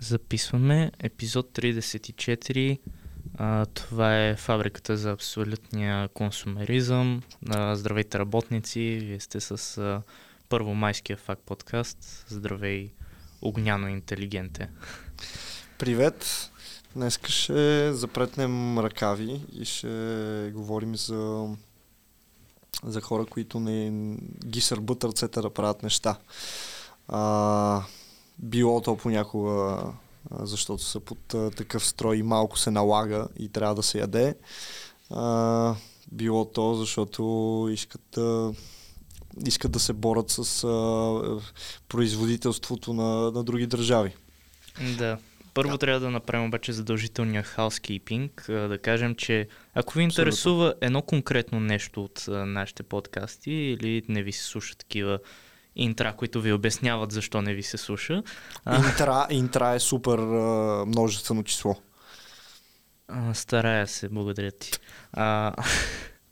Записваме епизод 34. А, това е фабриката за абсолютния консумеризъм. А, здравейте работници, вие сте с а, първомайския факт подкаст. Здравей, огняно интелигенте. Привет! Днес ще запретнем ръкави и ще говорим за, за хора, които не ги сърбат ръцете да правят неща. А, било то понякога, защото са под а, такъв строй и малко се налага и трябва да се яде. А, било то, защото искат да, искат да се борят с а, производителството на, на други държави. Да. Първо да. трябва да направим обаче задължителния housekeeping. Да кажем, че ако ви интересува едно конкретно нещо от нашите подкасти или не ви се слуша такива интра, които ви обясняват защо не ви се слуша. Интра, интра е супер а, множествено число. А, старая се, благодаря ти. А,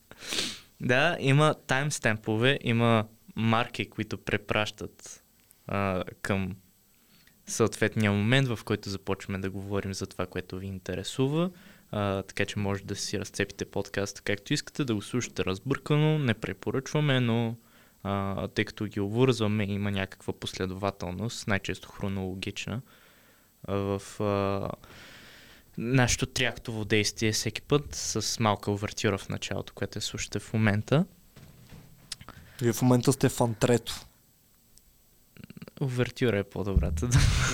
да, има таймстемпове, има марки, които препращат а, към съответния момент, в който започваме да говорим за това, което ви интересува. А, така че може да си разцепите подкаста както искате, да го слушате разбъркано, не препоръчваме, но а, тъй като ги обвързваме, има някаква последователност, най-често хронологична, а, в а, нашето тряктово действие всеки път с малка увертюра в началото, което е слушате в момента. Вие в момента сте в антрето. Увертюра е по-добрата.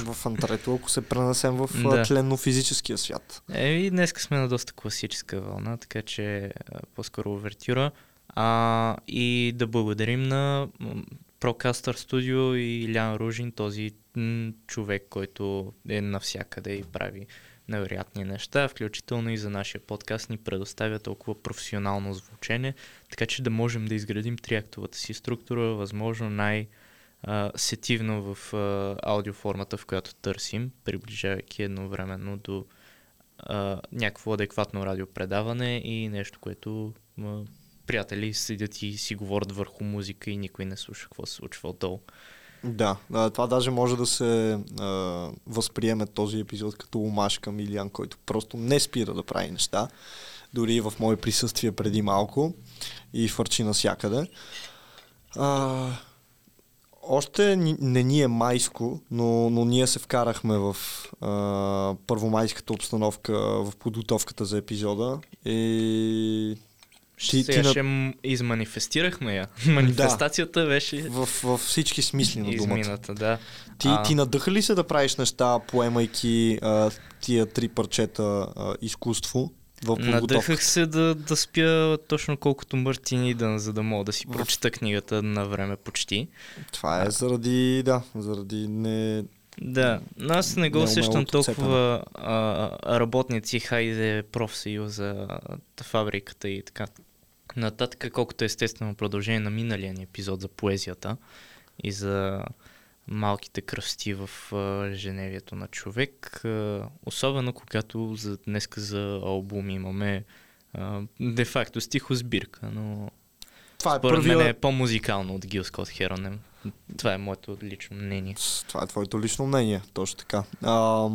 в антрето, ако се пренесем в да. тленно-физическия свят. Е, днес сме на доста класическа вълна, така че по-скоро увертюра. А, и да благодарим на Procaster Studio и Лян Ружин, този м- човек, който е навсякъде и прави невероятни неща, включително и за нашия подкаст ни предоставя толкова професионално звучене, така че да можем да изградим триактовата си структура, възможно най- сетивно в а, аудиоформата, в която търсим, приближавайки едновременно до а, някакво адекватно радиопредаване и нещо, което а, приятели седят и си говорят върху музика и никой не слуша какво се случва отдолу. Да, това даже може да се а, възприеме този епизод като омаш към Илиан, който просто не спира да прави неща. Дори в мое присъствие преди малко и фърчи навсякъде. А, още не ни е майско, но, но ние се вкарахме в а, първомайската обстановка в подготовката за епизода и ти, Сега ти ще на... изманифестирахме я. Манифестацията да, беше... В, в всички смисли на думата. Измината, да. Ти, а... ти надъха ли се да правиш неща, поемайки а, тия три парчета а, изкуство? В Надъхах се да, да спя точно колкото Мартини, да, за да мога да си прочета книгата на време почти. Това е заради, да, заради не... Да, но аз не го усещам толкова а, работници, хайде профсъюза, фабриката и така нататък, колкото естествено продължение на миналия ни епизод за поезията и за малките кръсти в а, женевието на човек. А, особено когато за, днеска за албум имаме де-факто стихосбирка, но това е според първия... мен е по-музикално от Гил Скот Херонем. Това е моето лично мнение. Това е твоето лично мнение, точно така. А,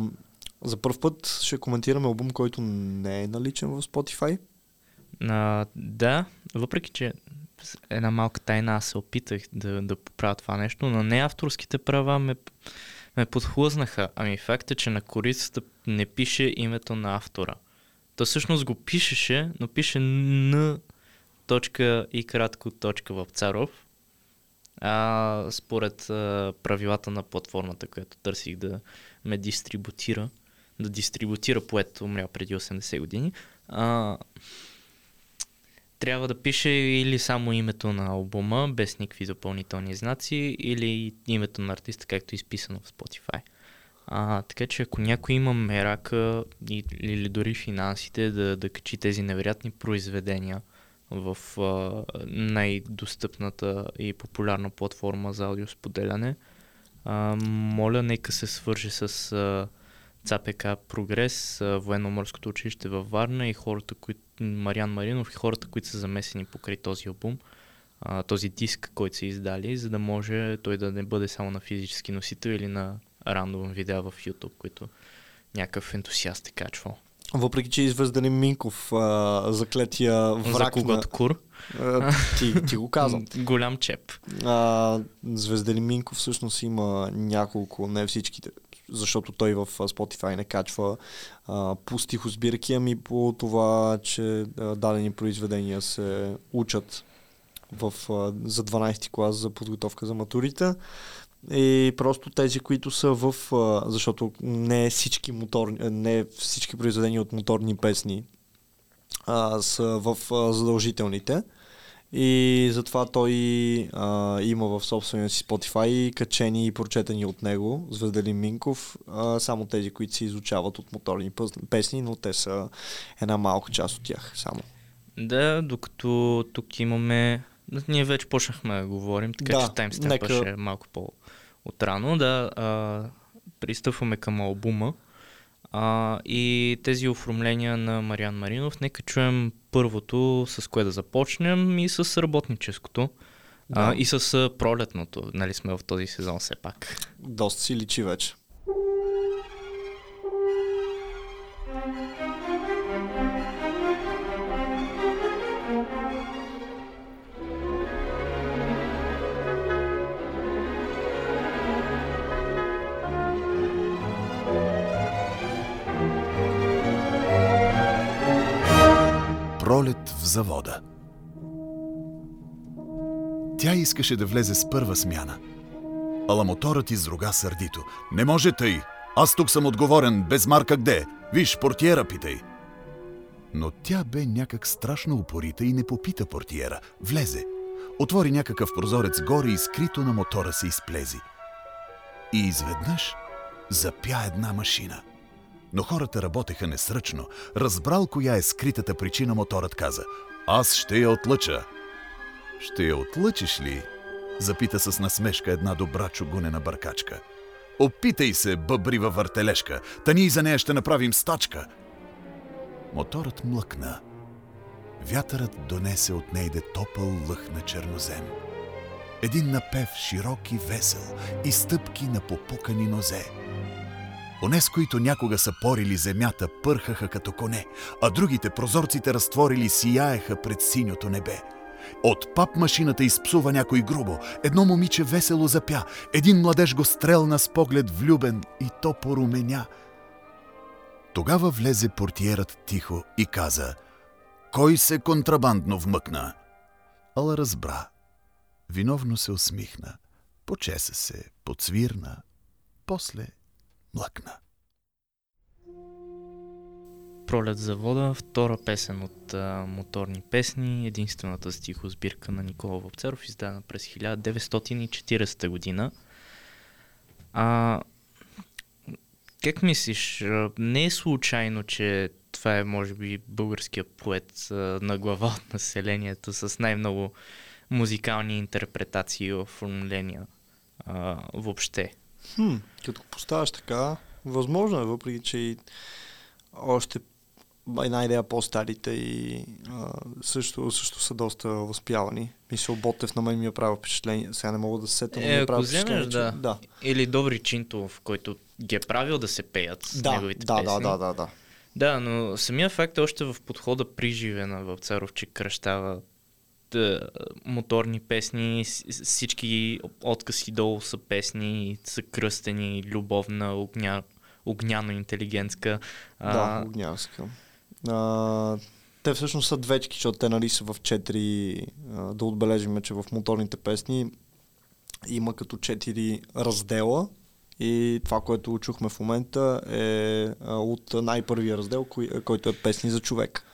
за първ път ще коментираме албум, който не е наличен в Spotify. А, да, въпреки че една малка тайна, аз се опитах да, да поправя това нещо, но не авторските права ме, ме подхлъзнаха. Ами факт е, че на корицата не пише името на автора. То всъщност го пишеше, но пише Н точка и кратко точка в Царов. А според а, правилата на платформата, която търсих да ме дистрибутира, да дистрибутира поет, умрял преди 80 години, а, трябва да пише или само името на албума, без никакви допълнителни знаци, или името на артиста, както е изписано в Spotify. А, така че ако някой има мерака или дори финансите да, да качи тези невероятни произведения в а, най-достъпната и популярна платформа за аудиосподеляне, а, моля нека се свържи с а, ЦАПК Прогрес, военно-морското училище във Варна и хората, които Мариан Маринов и хората, които са замесени покрай този албум, а, този диск, който са издали, за да може той да не бъде само на физически носител или на рандом видеа в YouTube, които някакъв ентусиаст е качвал. Въпреки, че извездали Минков, а, заклетия враг За на... кур. А, ти, ти го казвам. Голям чеп. А, Звездали Минков всъщност има няколко, не всичките, защото той в Spotify не качва а, по стихосбирки, ами по това, че а, дадени произведения се учат в, а, за 12 клас за подготовка за матурите. И просто тези, които са в... Защото не всички, моторни, не всички произведения от моторни песни а, са в а, задължителните. И затова той а, има в собствения си Spotify качени и прочетени от него, Звезделин Минков, а, само тези, които се изучават от моторни песни, но те са една малка част от тях само. Да, докато тук имаме... Ние вече почнахме да говорим, така Да, че таймстемпа нека- ще е малко по-отрано. Да, а, пристъпваме към албума. А, и тези оформления на Мариан Маринов. Нека чуем първото, с кое да започнем и с работническото. А, Да. и с а, пролетното, нали сме в този сезон все пак. Доста си личи вече. Пролет в завода. Тя искаше да влезе с първа смяна. Ала моторът изруга сърдито. Не може тъй. Аз тук съм отговорен. Без марка где? Виж, портиера питай. Но тя бе някак страшно упорита и не попита портиера. Влезе. Отвори някакъв прозорец горе и скрито на мотора се изплези. И изведнъж запя една машина. Но хората работеха несръчно. Разбрал коя е скритата причина, моторът каза. Аз ще я отлъча. Ще я отлъчиш ли? Запита с насмешка една добра чугунена бъркачка. Опитай се, бъбрива въртележка, та ние за нея ще направим стачка. Моторът млъкна. Вятърът донесе от нейде топъл лъх на чернозем. Един напев широк и весел и стъпки на попукани нозе. Онес, които някога са порили земята, пърхаха като коне, а другите прозорците разтворили сияеха пред синьото небе. От пап машината изпсува някой грубо. Едно момиче весело запя. Един младеж го стрелна с поглед влюбен и то поруменя. Тогава влезе портиерът тихо и каза «Кой се контрабандно вмъкна?» Ала разбра. Виновно се усмихна. Почеса се, подсвирна. После млъкна. Пролет завода, втора песен от а, моторни песни, единствената стихосбирка на Никола Вапцаров, издадена през 1940 година. А, как мислиш, не е случайно, че това е, може би, българския поет на глава от населението с най-много музикални интерпретации и оформления а, въобще? Хм, като го поставяш така, възможно е, въпреки че и още една идея по-старите и а, също, също са доста възпявани. Мисъл Ботев на мен ми е правил впечатление. Сега не мога да се сетя, но ми Е, е правил впечатление, да. че... да. Или Добри Чинтов, който ги е правил да се пеят с Да, неговите да, песни. да, да, да, да. Да, но самия факт е още в подхода при живена в Царов, че кръщава моторни песни, всички откъси долу са песни, са кръстени, любовна, огня, огняно-интелигентска. Да, огнянска. А, те всъщност са двечки, защото те нали са в четири, а, да отбележим, че в моторните песни има като четири раздела и това, което чухме в момента е от най-първия раздел, кой, който е песни за човек.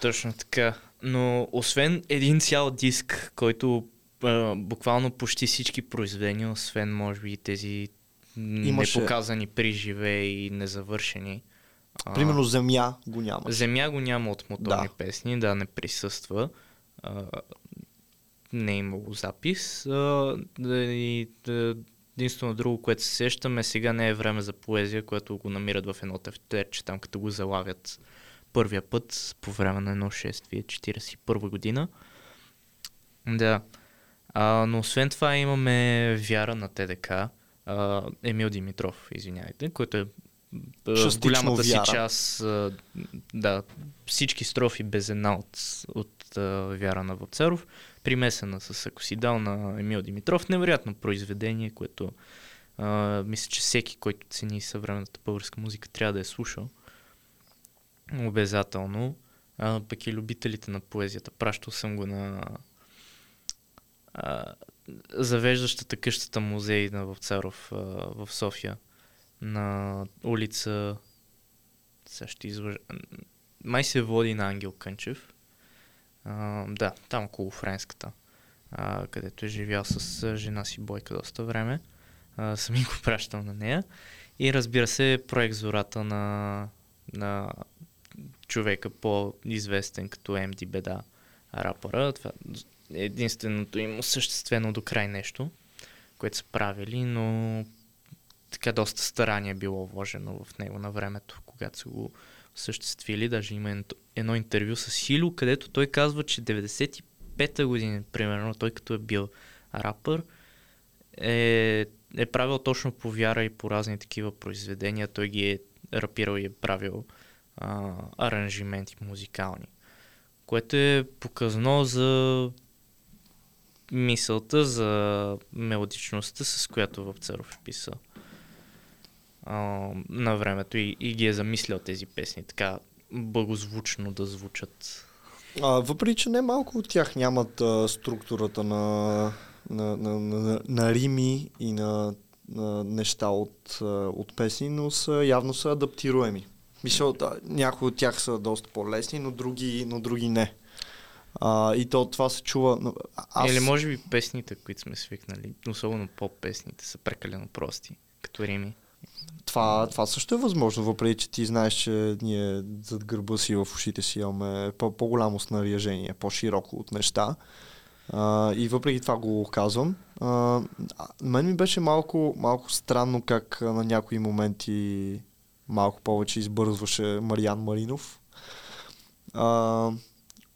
Точно така. Но освен един цял диск, който а, буквално почти всички произведения, освен може би тези Имаше- непоказани при живе и незавършени. а, Примерно Земя го няма. Земя го няма от моторни Да. песни, да, не присъства. А, не е имало запис. А, и, да, единствено друго, което се сещаме, сега не е време за поезия, което го намират в едно тефтерче, там като го залавят първия път по време на едно шествие, 41 година. Да. А, но освен това имаме вяра на ТДК, а, Емил Димитров, извинявайте, който е Частично голямата си вяра. част, а, да, всички строфи без една от, от а, Вяра на Вапцаров, примесена с Ако си дал на Емил Димитров. Невероятно произведение, което а, мисля, че всеки, който цени съвременната българска музика, трябва да е слушал. Обязателно. А, пък и любителите на поезията. Пращал съм го на а, завеждащата къщата музей на Вапцаров а, в София. На улица... Сега ще излъжа. Май се води на Ангел Кънчев. А, да, там около Френската. А, където е живял с жена си Бойка доста време. А, съм го пращал на нея. И разбира се, проект Зората на, на човека по-известен като MD Беда рапъра. Това е единственото им осъществено до край нещо, което са правили, но така доста старание е било вложено в него на времето, когато са го осъществили. Даже има едно интервю с Хило, където той казва, че 95-та година, примерно, той като е бил рапър, е, е правил точно по вяра и по разни такива произведения. Той ги е рапирал и е правил а, аранжименти музикални. Което е показано за мисълта, за мелодичността, с която Вапцаров е писал а, на времето и, и ги е замислял тези песни, така благозвучно да звучат. А, въпреки, че не малко от тях нямат а, структурата на, на, на, на, на рими и на, на неща от, от песни, но са, явно са адаптируеми. Мисля, да, някои от тях са доста по-лесни, но други, но други не. А, и то това се чува. Аз... Или може би песните, които сме свикнали, особено поп-песните, са прекалено прости, като рими. Това, това също е възможно, въпреки че ти знаеш, че ние зад гърба си в ушите си имаме по- по-голямо снаряжение, по-широко от неща. А, и въпреки това го казвам. А, мен ми беше малко, малко странно как на някои моменти малко повече избързваше Мариан Маринов. А,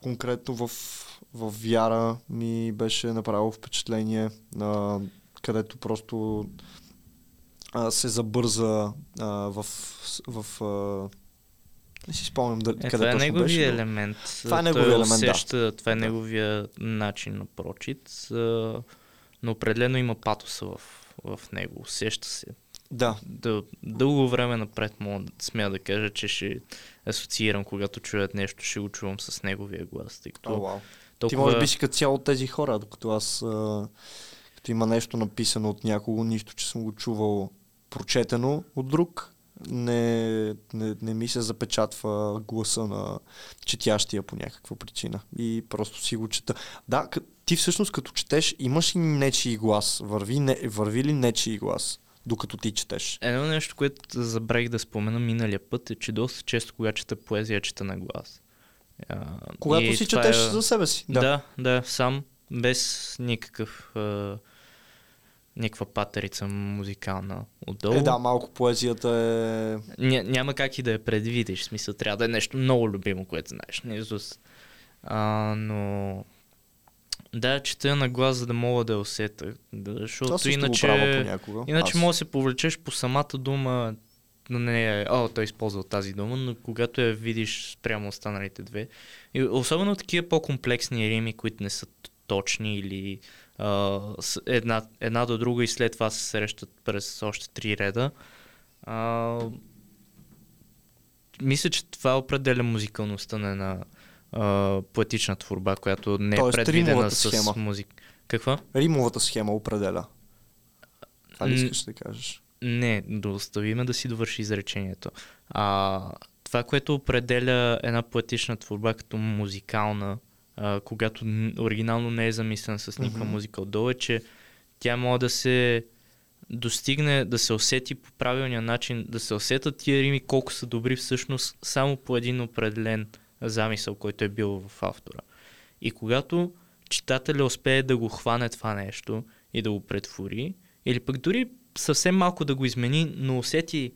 конкретно в, в Вяра ми беше направило впечатление, а, където просто а, се забърза а, в... в а, не си спомням дали, Е, къде това е неговия беше. но- елемент. Това е неговия елемент, да. усеща, Това е неговия начин на прочит, но определено има патоса в, в него. Усеща се. Да, Да, дълго време напред мога да смея да кажа, че ще асоциирам, когато чуят нещо, ще го чувам с неговия глас. Тъй като вау. Ти толкова... може би си като цяло тези хора, докато аз, а, като има нещо написано от някого, нищо, че съм го чувал прочетено от друг, не, не, не ми се запечатва гласа на четящия по някаква причина. И просто си го чета. Да, ти всъщност като четеш, имаш ли нечий глас? Върви, не, върви ли нечий глас, докато ти четеш? Едно нещо, което забравих да спомена миналия път е, че доста често, когато чета поезия, чета на глас. А, Когато си четеш е... за себе си. Да. да, да, сам, без никакъв а, никаква патерица музикална отдолу. Е, да, малко поезията е... Ня, няма как и да я предвидиш. В смисъл, трябва да е нещо много любимо, което знаеш. наизуст. А, но... Да, чета на глас, за да мога да я усета. Да, защото също иначе... Иначе Аз. може да се повлечеш по самата дума, но не е, о, той използвал тази дума, но когато я видиш спрямо останалите две, и особено такива по-комплексни рими, които не са точни или а, една, една до друга и след това се срещат през още три реда, а, мисля, че това определя музикалността на една а, поетична творба, която не е Тоест, предвидена с схема. музика. Каква? Римовата схема определя. Това ли искаш да кажеш? Не, да оставиме да си довърши изречението. А, това, което определя една поетична творба като музикална, а, когато оригинално не е замислена с никаква Мгм. музика отдолу, е, че тя може да се достигне, да се усети по правилния начин, да се усетат тия рими колко са добри всъщност само по един определен замисъл, който е бил в автора. И когато читателя успее да го хване това нещо и да го претвори, или пък дори съвсем малко да го измени, но усети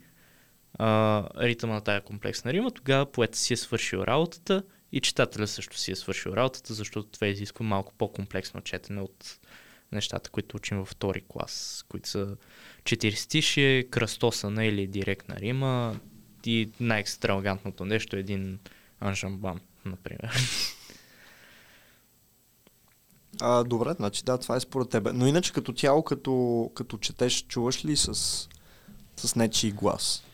а, ритъма на тая комплексна рима, тогава поета си е свършил работата и читателя също си е свършил работата, защото това изисква малко по-комплексно четене от нещата, които учим във втори клас, които са четиристишие, кръстосана или директна рима и най-екстравагантното нещо е един анжамбан, например. А, добре, значи да, това е според тебе. Но иначе като цяло, като, като четеш, чуваш ли с, с нечи глас?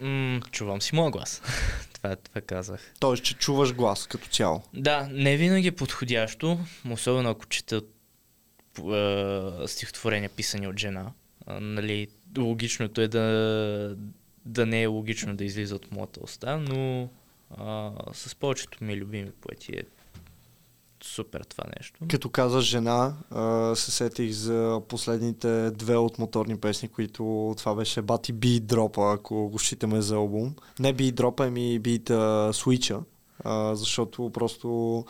М, чувам си моя глас. това, това казах. Тоест, че чуваш глас като цяло. Да, не винаги е подходящо, особено ако чета е, стихотворения писани от жена. А, нали, логичното е да, да не е логично да излиза от моята уста, но а, с повечето ми любими поети е супер това нещо. Като каза жена, а, се сетих за последните две от моторни песни, които това беше Бати Би Дропа, ако го считаме за албум. Не Би Дропа, ами Бит Switcha, а, защото просто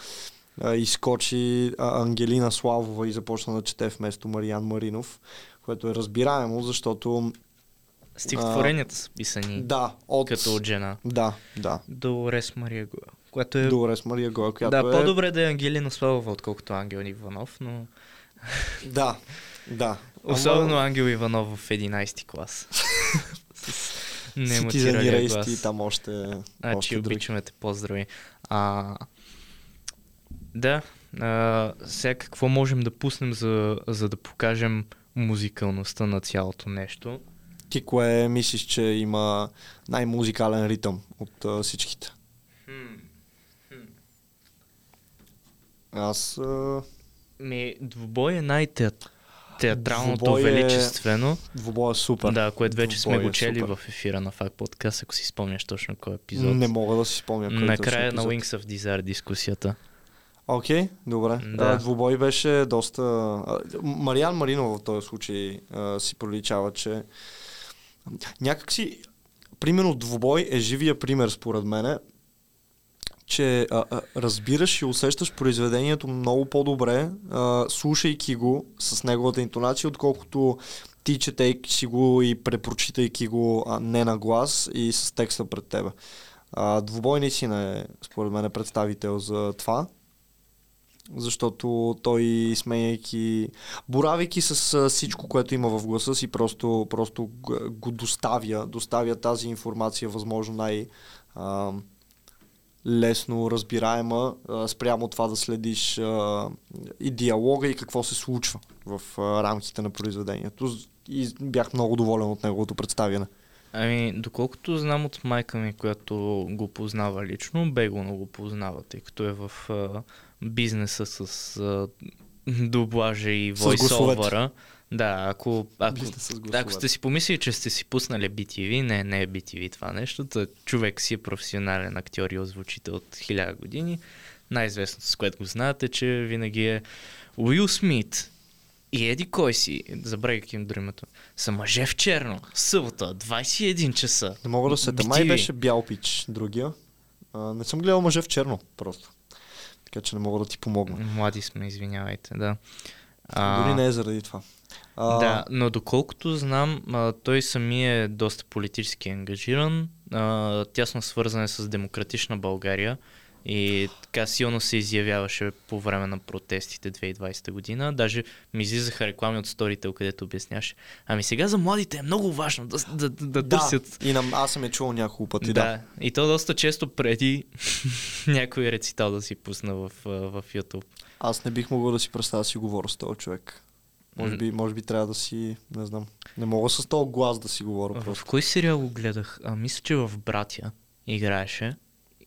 а, изкочи а, Ангелина Славова и започна да чете вместо Мариан Маринов, което е разбираемо, защото Стихотворенията са писани да, от... като от жена. Да, да. Долорес Мария Гоя. Която е... Долорес Мария Гоя, която да, е... по-добре да е Ангелина Славова, отколкото Ангел Иванов, но... Да, да. Особено Ама... Ангел Иванов в 11 клас. не Citizen глас. и там още... А, че обичаме те, поздрави. А, да, а, сега какво можем да пуснем, за, за да покажем музикалността на цялото нещо? Ти кое мислиш, че има най-музикален ритъм от а, всичките? Хм. Хм. Аз... А... Ми, двубой е най-театралното, театралното величествено. Двубой е супер. Да, което вече двубой сме го е чели е в ефира на Факт подкаст, ако си спомняш точно кой епизод. Не мога да си спомня кой Накрая на Wings of Desire дискусията. Окей, okay, добре. Да. двубой беше доста... Мариан Маринов в този случай а, си проличава, че някакси, примерно двубой е живия пример според мене, че а, а, разбираш и усещаш произведението много по-добре, а, слушайки го с неговата интонация, отколкото ти четейки си го и препрочитайки го а, не на глас и с текста пред тебе. Двубой наистина е, според мен, представител за това защото той сменяйки, боравейки с всичко, което има в гласа си, просто, просто го доставя, доставя тази информация възможно най- а, лесно разбираема а, спрямо това да следиш а, и диалога и какво се случва в а, рамките на произведението. И бях много доволен от неговото представяне. Ами, доколкото знам от майка ми, която го познава лично, Бего го познава, тъй като е в бизнеса с а, дублажа и войсовъра. Да, ако, ако, ако сте си помислили, че сте си пуснали BTV, не, не е BTV това нещо, тъй, човек си е професионален актьор и озвучител от хиляда години. Най-известното, с което го знаете, че винаги е Уил Смит и еди кой си, забравяйки им думата, са мъже в черно, събота, 21 часа. Не мога да се, май беше бял пич, другия. А, не съм гледал мъже в черно, просто така че не мога да ти помогна. Млади сме, извинявайте, да. А, Дори не е заради това. А... Да, но доколкото знам, а, той сами е доста политически ангажиран, а, тясно свързан е с демократична България и така силно се изявяваше по време на протестите 2020 година. Даже ми излизаха реклами от сторите, където обясняваше. Ами сега за младите е много важно да, да, да, да, да търсят. И нам, аз съм е чувал няколко пъти. Да. да. И то доста често преди някой рецитал да си пусна в, в YouTube. Аз не бих могъл да си представя да си говоря с този човек. Може би, може би трябва да си, не знам, не мога с този глас да си говоря. В просто. кой сериал го гледах? А, мисля, че в Братя играеше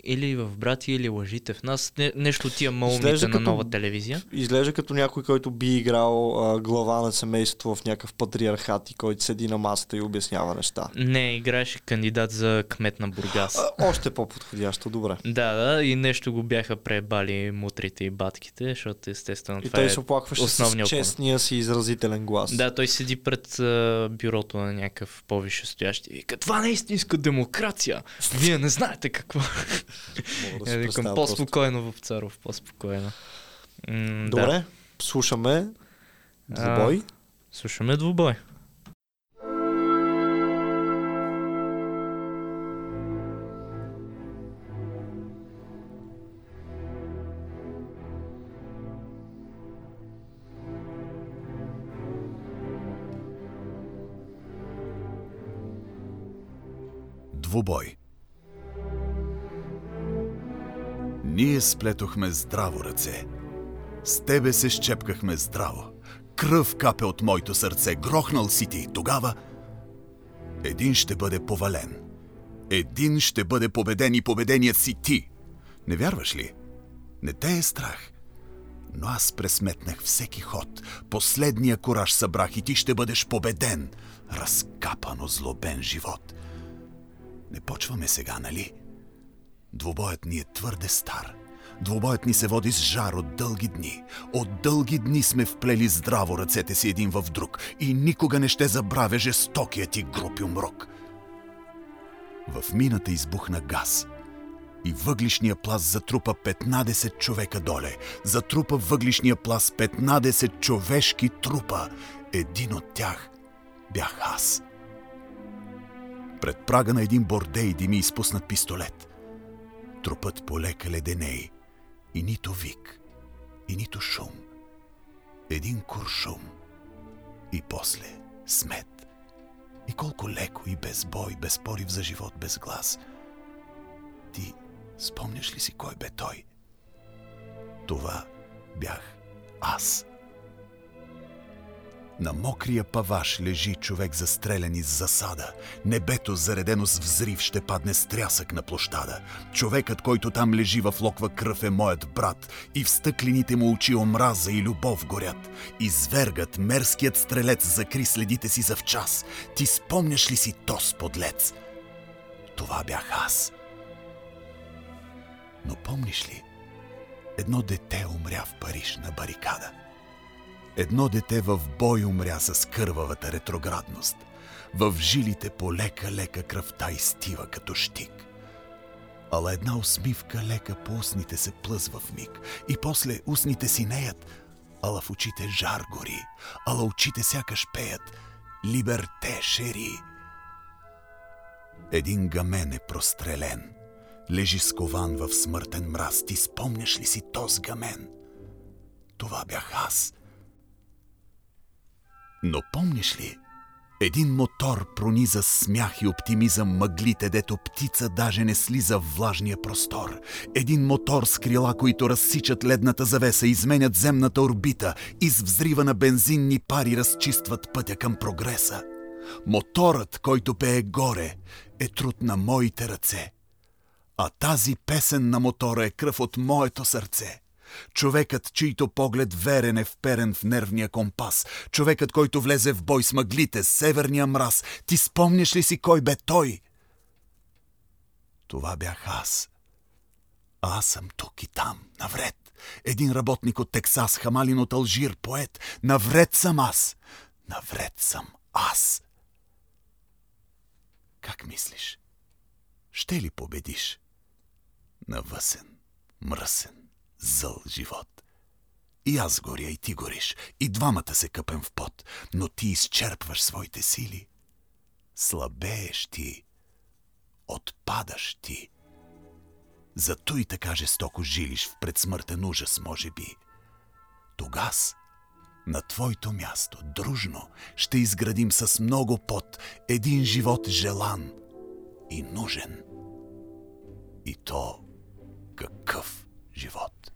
или в брати, или лъжите в нас. Не, нещо тия малумите на като, нова телевизия. Изглежда като някой, който би играл а, глава на семейство в някакъв патриархат и който седи на масата и обяснява неща. Не, играеше кандидат за кмет на Бургас. А, още по-подходящо, добре. Да, да, и нещо го бяха пребали мутрите и батките, защото естествено и това той е се оплакваше с честния си изразителен глас. Да, той седи пред а, бюрото на някакъв по-висшестоящ и вика, това не е истинска демокрация. Вие не знаете какво. Ja tylko pospokojno Вапцаров, по-спокойно. М, Добре, да. слушаме двубой. А, слушаме двубой. Dwuboj. Ние сплетохме здраво ръце. С тебе се щепкахме здраво. Кръв капе от моето сърце. Грохнал си ти. Тогава един ще бъде повален. Един ще бъде победен и победеният си ти. Не вярваш ли? Не те е страх. Но аз пресметнах всеки ход. Последния кораж събрах и ти ще бъдеш победен. Разкапано злобен живот. Не почваме сега, нали? Двубоят ни е твърде стар. Двубоят ни се води с жар от дълги дни. От дълги дни сме вплели здраво ръцете си един в друг и никога не ще забравя жестокият ти групи умрок. В мината избухна газ и въглишния пласт затрупа 15 човека доле. Затрупа въглишния пласт 15 човешки трупа. Един от тях бях аз. Пред прага на един бордей дими изпуснат пистолет. Трупът полека леденей и нито вик, и нито шум. Един куршум и после смет. И колко леко и без бой, без порив за живот, без глас. Ти спомняш ли си кой бе той? Това бях аз. На мокрия паваш лежи човек застрелян из засада. Небето, заредено с взрив, ще падне с трясък на площада. Човекът, който там лежи в локва кръв е моят брат. И в стъклените му очи омраза и любов горят. Извергът, мерският стрелец, закри следите си за час. Ти спомняш ли си тос подлец? Това бях аз. Но помниш ли? Едно дете умря в Париж на барикада – Едно дете в бой умря с кървавата ретроградност. В жилите полека-лека кръвта изтива като щик. Ала една усмивка лека по устните се плъзва в миг. И после устните си неят, ала в очите жар гори, ала очите сякаш пеят «Либерте, шери!» Един гамен е прострелен. Лежи скован в смъртен мраз. Ти спомняш ли си този гамен? Това бях аз – но помниш ли? Един мотор прониза смях и оптимизъм мъглите, дето птица даже не слиза в влажния простор. Един мотор с крила, които разсичат ледната завеса, изменят земната орбита и с взрива на бензинни пари разчистват пътя към прогреса. Моторът, който пее горе, е труд на моите ръце. А тази песен на мотора е кръв от моето сърце – Човекът, чийто поглед верен е вперен в нервния компас. Човекът, който влезе в бой с мъглите, северния мраз. Ти спомняш ли си кой бе той? Това бях аз. Аз съм тук и там, навред. Един работник от Тексас, хамалин от Алжир, поет. Навред съм аз. Навред съм аз. Как мислиш? Ще ли победиш? Навъсен, мръсен, зъл живот. И аз горя, и ти гориш, и двамата се къпем в пот, но ти изчерпваш своите сили. Слабееш ти, отпадаш ти. Зато и така жестоко жилиш в предсмъртен ужас, може би. Тогас, на твоето място, дружно, ще изградим с много пот един живот желан и нужен. И то какъв живот.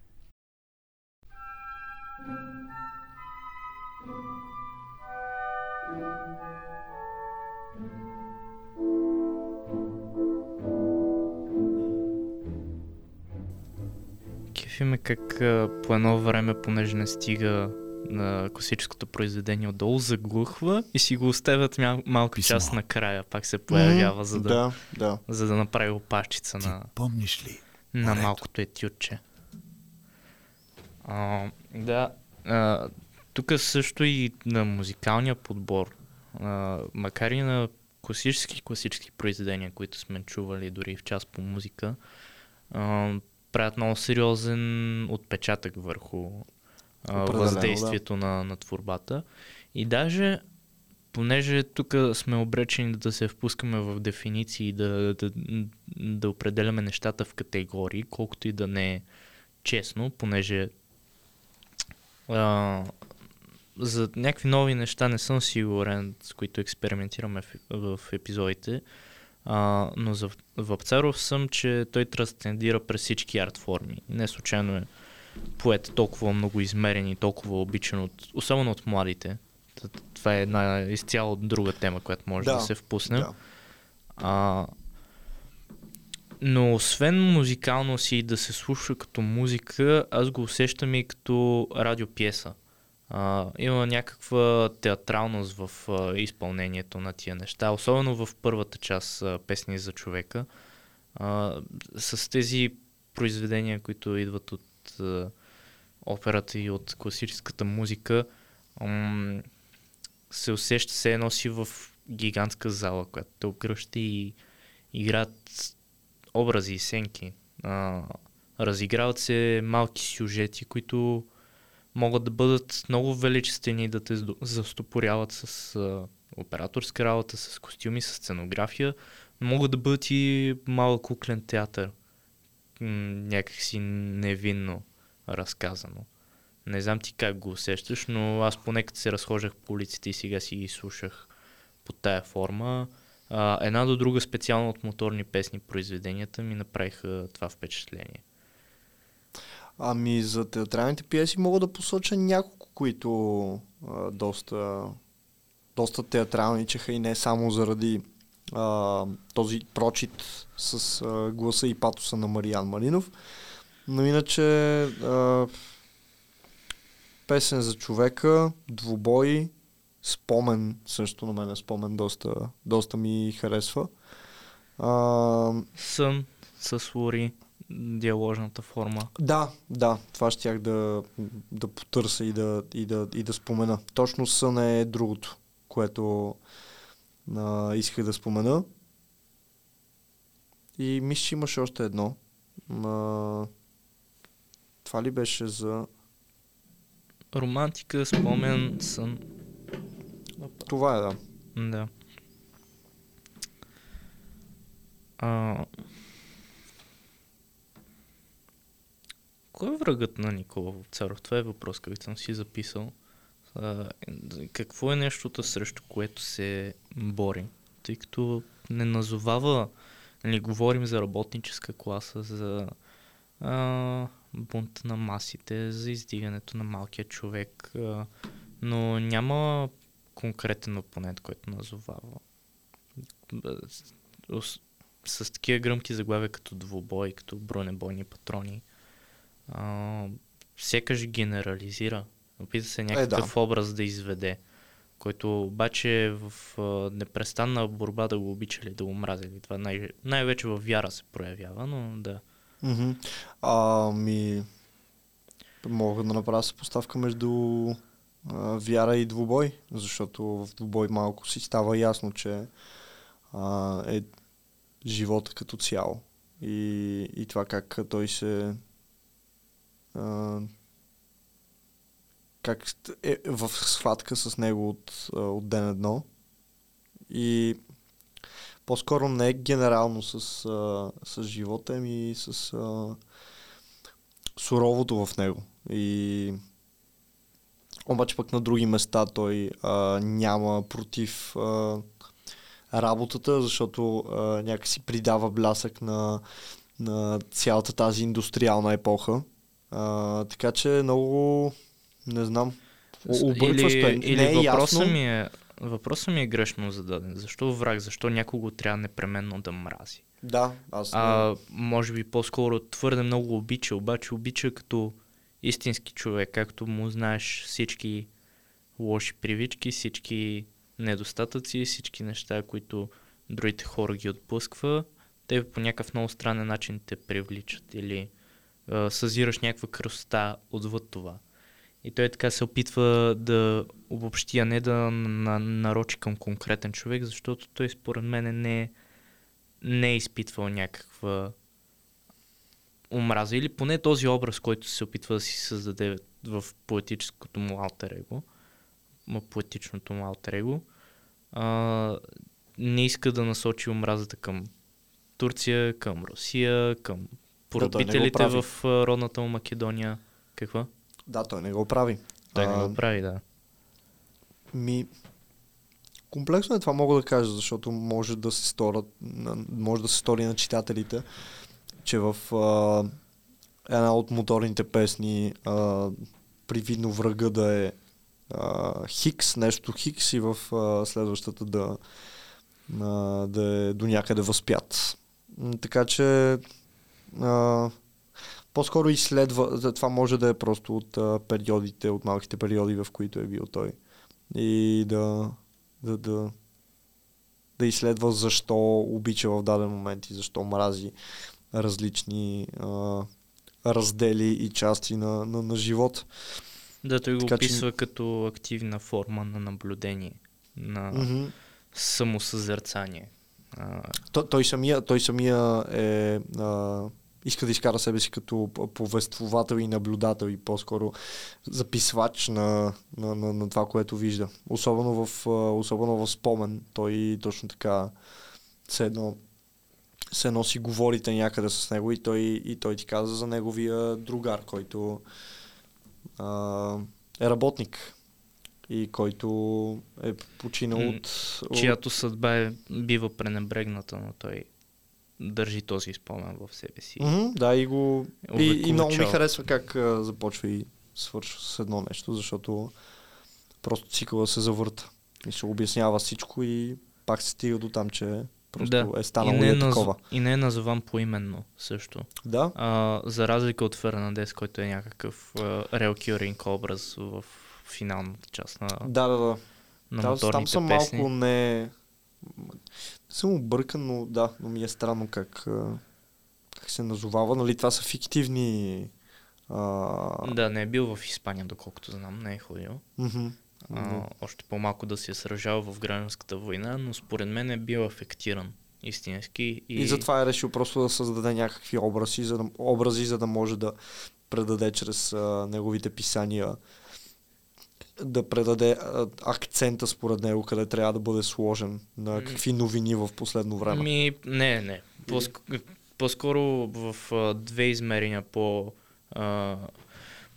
Кефиме как по едно време, понеже не стига на класическото произведение отдолу, заглухва и си го оставят мал- малко Писмо. част накрая. Пак се появява, за да, да, да. За да направи опашчица Ти на, помниш ли? на морето? малкото етютче. А, да, а, тук също и на музикалния подбор, а, макар и на класически класически произведения, които сме чували дори в част по музика, а, правят много сериозен отпечатък върху а, въздействието на, на творбата. И даже, понеже тук сме обречени да се впускаме в дефиниции да, да, да определяме нещата в категории, колкото и да не е честно, понеже а, за някакви нови неща не съм сигурен, с които експериментираме в, в епизодите, А, но за Вапцаров съм, че той трансцендира през всички арт форми. Не случайно е поет толкова много измерен и толкова обичан, от, особено от младите. Това е една изцяло друга тема, която може да, да се впусне. Да. А, но освен музикално си да се слуша като музика, аз го усещам и като радиопиеса. А, има някаква театралност в а, изпълнението на тия неща, особено в първата част а, песни за човека. А, с тези произведения, които идват от а, операта и от класическата музика, ам, се усеща се едно си в гигантска зала, която те обгръща и играят образи и сенки. А, разиграват се малки сюжети, които могат да бъдат много величествени да те застопоряват с а, операторска работа, с костюми, с сценография. Могат да бъдат и малък куклен театър. някакси невинно разказано. Не знам ти как го усещаш, но аз поне като се разхождах по улиците и сега си ги слушах по тая форма, а, една до друга специално от моторни песни произведенията ми направиха това впечатление. Ами за театралните пиеси мога да посоча няколко, които а, доста, доста театралничаха и не само заради а, този прочит с а, гласа и патоса на Мариан Маринов, но иначе а, песен за човека, двубой, спомен също на мен е спомен доста, доста ми харесва. А, Сън с Лори, диаложната форма. Да, да, това щях да, да потърся и да, и, да, и да спомена. Точно сън е другото, което а, исках да спомена. И мисля, че имаше още едно. А, това ли беше за... Романтика, спомен, сън. Това е, да. Да. А... Кой е врагът на Никола Царов? Това е въпрос, който съм си записал. А, какво е нещото, срещу което се бори? Тъй като не назовава, нали, говорим за работническа класа, за а, бунт на масите, за издигането на малкия човек, а, но няма конкретен опонент, който назовава. С, с такива гръмки заглавия като двубой, като бронебойни патрони, а, сякаш генерализира. Опита се някакъв е, да. образ да изведе, който обаче е в а, непрестанна борба да го обичали, да го мразили. Това най- най-вече във вяра се проявява, но да. Mm-hmm. Ами, мога да направя съпоставка между а, вяра и двубой, защото в двубой малко си става ясно, че а, е живота като цяло и, и това как той се а, как е в схватка с него от, от ден едно и по-скоро не е генерално с, с живота, ами с а, суровото в него. И обаче пък на други места той а, няма против а, работата, защото а, някакси придава блясък на, на цялата тази индустриална епоха. А, така че много, не знам, объркващо е. Или не е въпросът, ясно. ми е, въпросът ми е грешно зададен. Защо враг? Защо някого трябва непременно да мрази? Да, аз. А, може би по-скоро твърде много обича, обаче обича като истински човек, както му знаеш всички лоши привички, всички недостатъци, всички неща, които другите хора ги отпусква, те по някакъв много странен начин те привличат или а, съзираш някаква красота отвъд това. И той така се опитва да обобщи, а не да на, нарочи към конкретен човек, защото той според мен не, не е изпитвал някаква омраза или поне този образ, който се опитва да си създаде в поетическото му алтер его, поетичното му алтер его, а, не иска да насочи омразата към Турция, към Русия, към поробителите да, в родната му Македония. Какво? Да, той не го прави. Той а, не го прави, да. Ми, Комплексно е това мога да кажа, защото може да се сторят, на- може да се стори на читателите, че в а, една от моторните песни а, привидно врага да е а, Хикс, нещо Хикс и в а, следващата да, а, да е до някъде възпят. Така че а, по-скоро изследва, това може да е просто от а, периодите, от малките периоди, в които е бил той. И да, да, да, да изследва защо обича в даден момент и защо мрази различни а, раздели и части на, на, на живот. Да, той го Така че- описва като активна форма на наблюдение, на Мгм. самосъзерцание. А, Той, той, самия, той самия е, а, иска да изкара себе си като повествовател и наблюдател и по-скоро записвач на, на, на, на това, което вижда. Особено в, особено в спомен. Той точно така все едно, все едно си говорите някъде с него и той, и той ти каза за неговия другар, който а, е работник и който е починал от... чиято съдба е, бива пренебрегната, но той държи този спомен в себе си. Мгм, да, и го. И, и много ми харесва как а, започва и свършва с едно нещо, защото просто цикъла се завърта. И се обяснява всичко и пак се стига до там, че просто Да. е станало не и е е наз... такова. и не е назован поименно също. Да, А, за разлика от Фернандес, който е някакъв реал кюринг образ в финалната част на, да, да, да. на моторните там съм песни. малко не... Не съм объркан, но да, но ми е странно как, как се назовава. Нали, това са фиктивни... А, Да, не е бил в Испания, доколкото знам, не е ходил. мгм. А, още по-малко да се е сражал в гражданската война, но според мен е бил афектиран истински. И, И затова е решил просто да създаде някакви образи, за да, образи, за да може да предаде чрез а, неговите писания да предаде а, акцента според него, къде трябва да бъде сложен, на какви новини в последно време. Ми, не, не. По-ск- По-скоро в а, две измерения по а,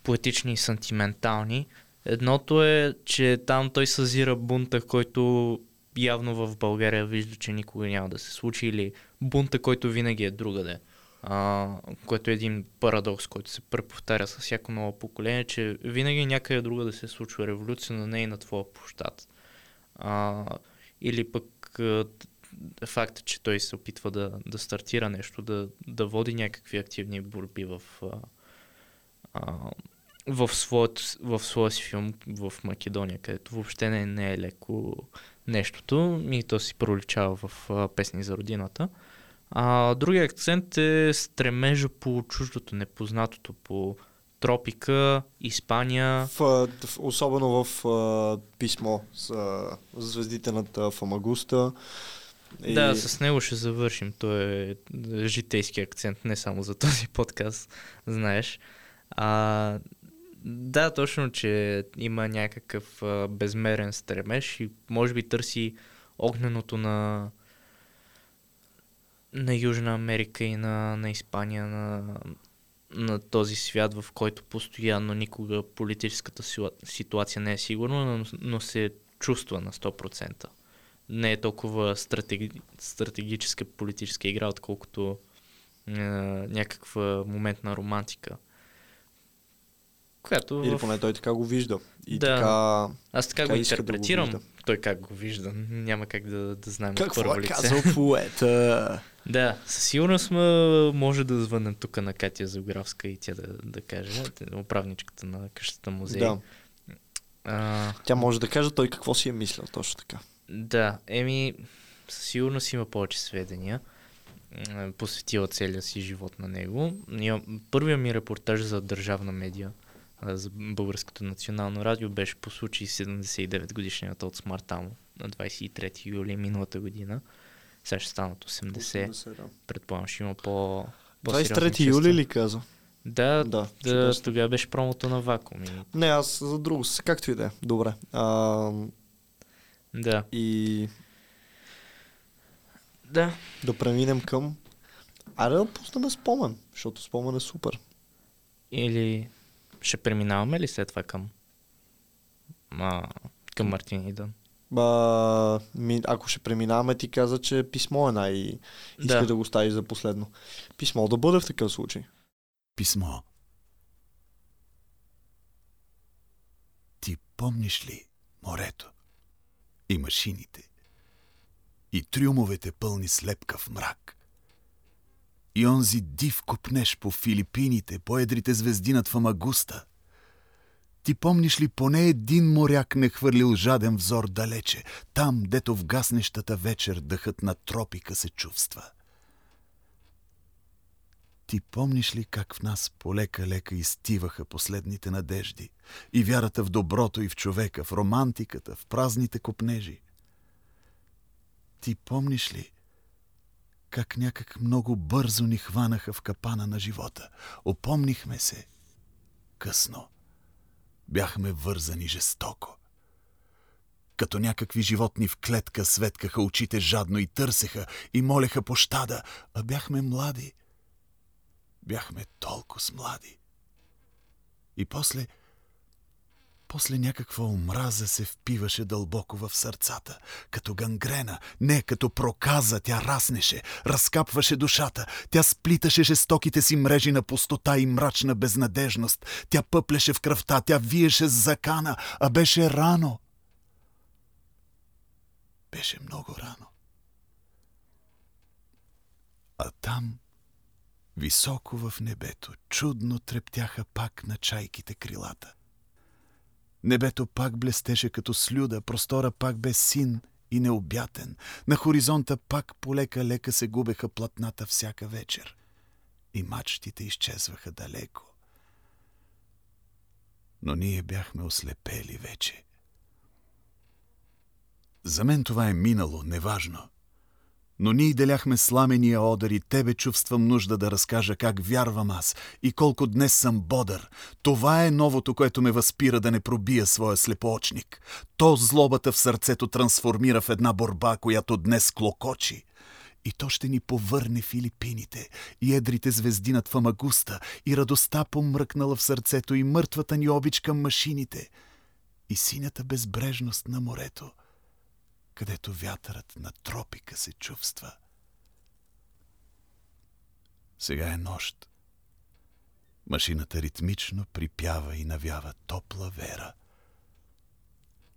поетични и сантиментални. Едното е, че там той съзира бунта, който явно в България вижда, че никога няма да се случи, или бунта, който винаги е другаде. А, което е един парадокс, който се преповтаря с всяко ново поколение, че винаги някъде друга да се случва революция, но не и на твоя площад. А, или пък факта, че той се опитва да, да стартира нещо, да, да води някакви активни борби в, а, а, в, своят, в своя си филм в Македония, където въобще не, не е леко нещото и то си проличава в а, песни за родината. А, другия акцент е стремежа по чуждото, непознатото, по тропика, Испания. В, в, особено в а, писмо с а, звездите над Фамагуста. И- Да, с него ще завършим. Той е житейски акцент, не само за този подкаст, знаеш. А, да, точно, че има някакъв а, безмерен стремеж и може би търси огненото на на Южна Америка и на, на Испания, на, на този свят, в който постоянно никога политическата ситуация не е сигурна, но, но се чувства на 100%. Не е толкова стратеги, стратегическа политическа игра, отколкото е, някаква моментна романтика. Която Или в... поне той така го вижда. И Да. така... Аз така, така го иска да го интерпретирам. вижда. той как го вижда. Няма как да, да знаем Какво първо е лице. казал поета? Да, със сигурност може да звънем тук на Катя Зеографска и тя да, да каже, управничката на къщата музей. Да. А, Тя може да каже той какво си е мислил точно така. да, еми, със сигурност има повече сведения. Посветила целия си живот на него. Първият ми репортаж за държавна медия, за Българското национално радио, беше по случай 79 годишнината от смъртта му на 23 юли миналата година. Сега ще станат 80. да. Предполагам, ще има по... 23 юли ли каза? Да, Да, да тогава беше промото на вакуум. И, Не, аз за друго, както и да е. Добре. А, да. и Да. да преминем към... Аре да пуснем спомен, защото спомен е супер. Или ще преминаваме ли след това към, а, към Мартин Идън? А, ми, ако ще преминаваме, ти каза, че писмо е най... Иска да. да го ставиш за последно. Писмо да бъде в такъв случай. Писмо. Ти помниш ли морето и машините и трюмовете пълни с лепкав мрак? И онзи див копнеш по Филипините, по едрите звезди над Фамагуста – ти помниш ли поне един моряк не хвърлил жаден взор далече, там, дето в гаснещата вечер дъхът на тропика се чувства? Ти помниш ли как в нас полека-лека изтиваха последните надежди и вярата в доброто и в човека, в романтиката, в празните копнежи? Ти помниш ли как някак много бързо ни хванаха в капана на живота? Опомнихме се късно – бяхме вързани жестоко. Като някакви животни в клетка светкаха очите жадно и търсеха и молеха пощада, а бяхме млади. Бяхме толкова млади. И после после някаква омраза се впиваше дълбоко в сърцата. Като гангрена, не като проказа, тя раснеше, разкапваше душата. Тя сплиташе жестоките си мрежи на пустота и мрачна безнадежност. Тя пъплеше в кръвта, тя виеше с закана, а беше рано. Беше много рано. А там, високо в небето, чудно трептяха пак на чайките крилата – Небето пак блестеше като слюда, простора пак бе син и необятен. На хоризонта пак полека-лека се губеха платната всяка вечер. И мачтите изчезваха далеко. Но ние бяхме ослепели вече. За мен това е минало, неважно. Но ние деляхме сламения одър и тебе чувствам нужда да разкажа как вярвам аз и колко днес съм бодър. Това е новото, което ме възпира да не пробия своя слепоочник. То злобата в сърцето трансформира в една борба, която днес клокочи. И то ще ни повърне Филипините, и едрите звезди над Фамагуста, и радостта помръкнала в сърцето, и мъртвата ни обич към машините, и синята безбрежност на морето – където вятърът на тропика се чувства. Сега е нощ. Машината ритмично припява и навява топла вера.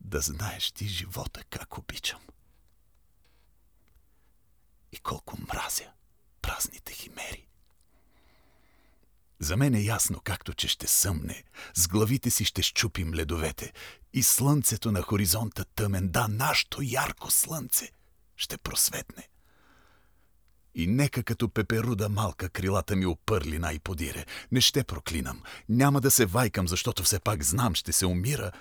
Да знаеш ти живота как обичам. И колко мразя празните химери. За мен е ясно, както че ще съмне. С главите си ще щупим ледовете. И слънцето на хоризонта тъмен, да, нашето ярко слънце ще просветне. И нека като пеперуда малка крилата ми опърли най-подире. Не ще проклинам. Няма да се вайкам, защото все пак знам, ще се умира.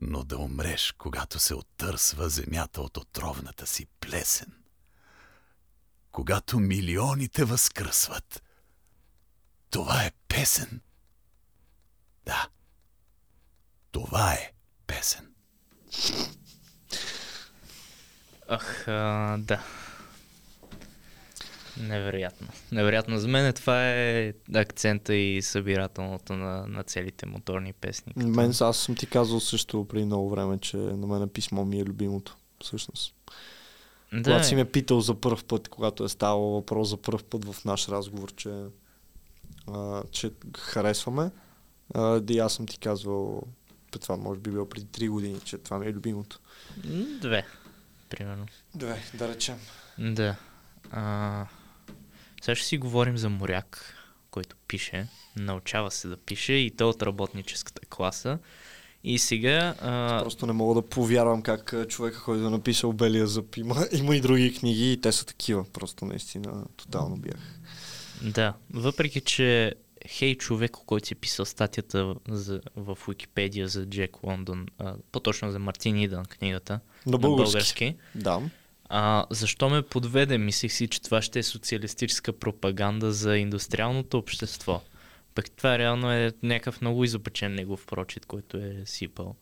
Но да умреш, когато се оттърсва земята от отровната си плесен. Когато милионите възкръсват – това е песен. Да. Това е песен. Ах, а, да. Невероятно. Невероятно. За мен това е акцента и събирателното на, на целите моторни песни. Като... Мен аз съм ти казал също при много време, че на мен писмо ми е любимото. Всъщност. Да. Когато си ме питал за първ път, когато е ставало въпрос за първ път в наш разговор, че а, че харесваме. А, и аз съм ти казвал, това може би било преди 3 години, че това ми е любимото. Две, примерно. Две, да речем. Да. А, сега ще си говорим за моряк, който пише, научава се да пише и то от работническата класа. И сега... А... Просто не мога да повярвам как човека, който е написал Белия зъб, има, има и други книги и те са такива. Просто наистина тотално бях. Да, въпреки че хей човек, който си писал статията за, в Википедия за Джек Лондон, а, по-точно за Мартин Идън книгата на български. На български да. А, защо ме подведе? Мислих си, че това ще е социалистическа пропаганда за индустриалното общество. Пък това реално е някакъв много изопачен негов прочит, който е сипал.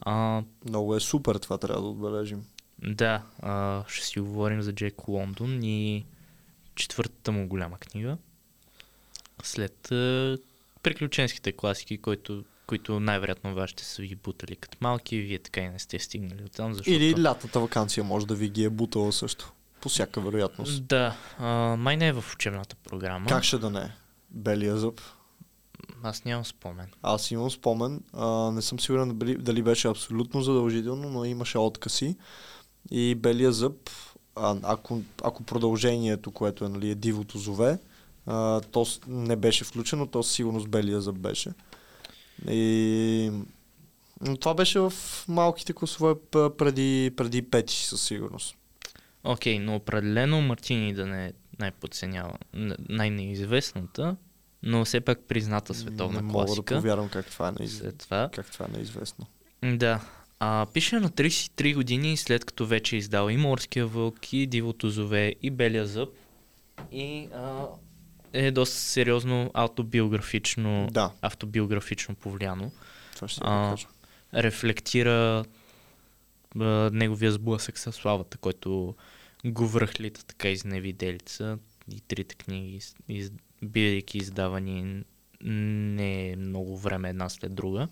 А, много е супер, това трябва да отбележим. Да, а, ще си говорим за Джек Лондон и четвъртата му голяма книга. След а, приключенските класики, който които най-вероятно вашите са ви бутали като малки, вие така и не сте стигнали от там, защото... Или лятната вакансия може да ви ги е бутала също. По всяка вероятност. Да, а, май не е в учебната програма. Как ще да не е? Белия зъб. Аз нямам спомен. Аз имам спомен. А, не съм сигурен дали, дали беше абсолютно задължително, но имаше откази. И белия зъб, а, ако, ако продължението, което е, нали, е дивото зове, а, то с- не беше включено, то със сигурност белия зъб беше. И... Но това беше в малките класове п- преди, преди пети със сигурност. Окей, но определено Мартини да не е най-подценява, най-неизвестната, но все пак призната световна не мога класика. да повярвам как това е, неиз... Това. как това е неизвестно. Да. А, пише на 33 години, след като вече е издал и Морския вълк, и Дивото зове, и Белия зъб. И а, е доста сериозно автобиографично, Да, автобиографично повлияно. това ще А. Рефлектира а, неговия сблъсък с славата, който го връхлита така изневиделица. И трите книги, из- из, бидейки издавани не много време една след друга.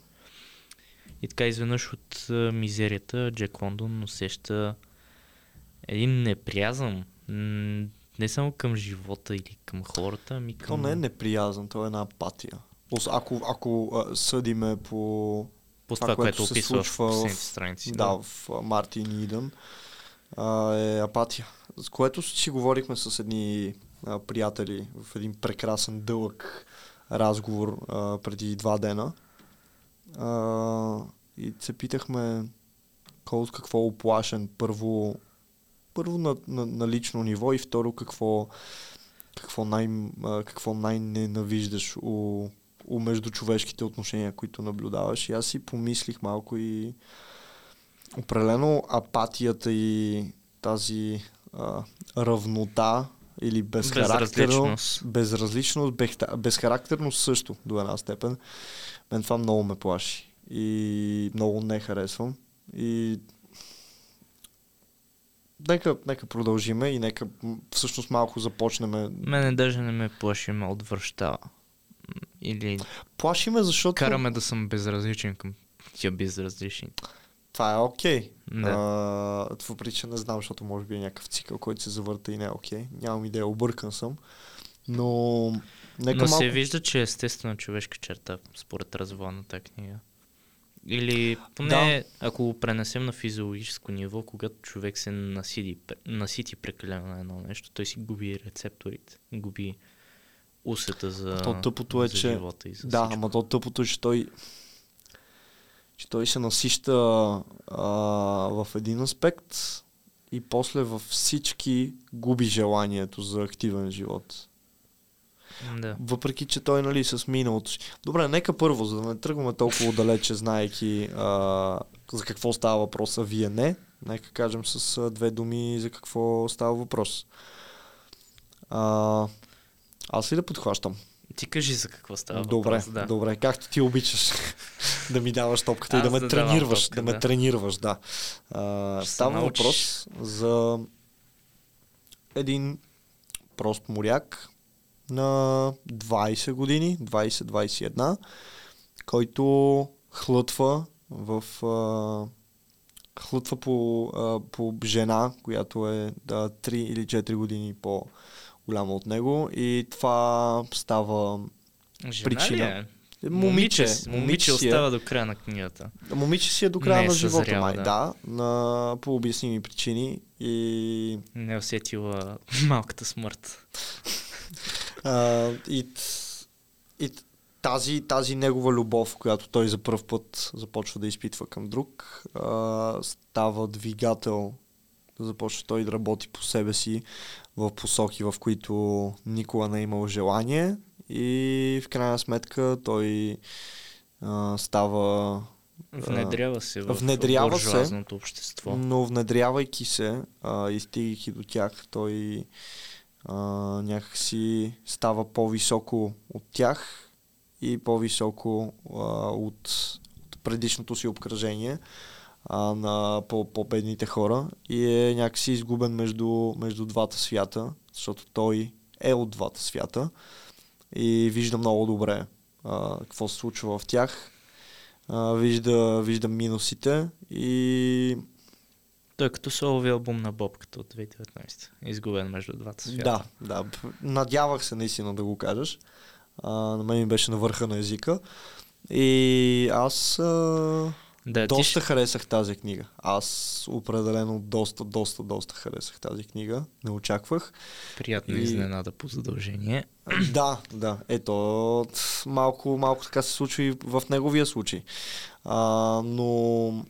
И така изведнъж от а, мизерията Джек Лондон усеща един неприязъм. Не само към живота или към хората, ами То към... не е неприязан, то е една апатия. Ако, ако съдиме по, по това, това, което което се описва в случва в- последните страници. да, в а, Мартин Идън, а, е апатия. С което си говорихме с едни а, приятели в един прекрасен дълъг разговор а, преди два дена. А, и се питахме кой от какво е оплашен първо, първо на, на, на лично ниво и второ какво, какво, най, какво най-ненавиждаш у, у междучовешките отношения, които наблюдаваш. И аз си помислих малко и определено апатията и тази а, равнота или безхарактерност, Безразличност. безхарактерност също до една степен. Мен това много ме плаши и много не харесвам. И нека, нека продължиме и нека всъщност малко започнем. Мене даже не ме плаши, ме отвръщава. Или Плашиме, защото караме да съм безразличен към тия безразлични. това е окей. Да. А, въпреки, че не знам, защото може би е някакъв цикъл, който се завърта и не е окей. Нямам идея, объркан съм. Но нека Но малко... се вижда, че е естествена човешка черта, според развоя на тази книга. Или поне, ако го пренесем на физиологическо ниво, когато човек се насиди, насити прекалено на едно нещо, той си губи рецепторите, губи усета за, То тъпото е, за че- живота и за Да, всичко. ама то тъпото е, че той че той се насища а, в един аспект и после във всички губи желанието за активен живот. Да. Въпреки, че той нали с миналото. Добре, нека първо, за да не тръгваме толкова далече, знаеки а, за какво става въпрос, а вие не, нека кажем с две думи за какво става въпрос. А, аз ли да подхващам? Ти кажи за какво става добре, въпрос. Да. добре, както ти обичаш да ми даваш топката и Аз да ме да топка, да ме да. тренираш, да. А, Ще става въпрос за един прост моряк на 20 години, 20-21, който хлътва в а, хлътва по, а, по жена, която е да, 3 или 4 години по-голяма от него и това става Жена причина. Ли е? Момиче, си- момиче, момиче си е. остава до края на книгата. Момиче си е до края е на живота съзряла, май, да. да. на, по обясними причини и, Не е усетила малката смърт. А, и, и тази, тази негова любов, която той за първ път започва да изпитва към друг, а, става двигател да започне той да работи по себе си в посоки, в които никога не е имал желание и в крайна сметка той а, става Внедрява се в внедрява се, общество. Но внедрявайки се а, и стигайки до тях, той а, някакси става по-високо от тях и по-високо а, от, от предишното си обкръжение а, на по- по-бедните хора. И е някакси изгубен между, между двата свята, защото той е от двата свята. И вижда много добре а, какво се случва в тях. А, вижда, вижда минусите и Той е като солови албум на Бобката от 2019. Изгубен между двата свята. Да, да. Надявах се наистина да го кажеш. А, на мен ми беше на върха на езика. И аз а, Да, доста ти харесах тази книга. Аз определено доста, доста, доста харесах тази книга. Не очаквах. приятна и- изненада по задължение. да, да. Ето, малко, малко така се случва и в неговия случай. А, но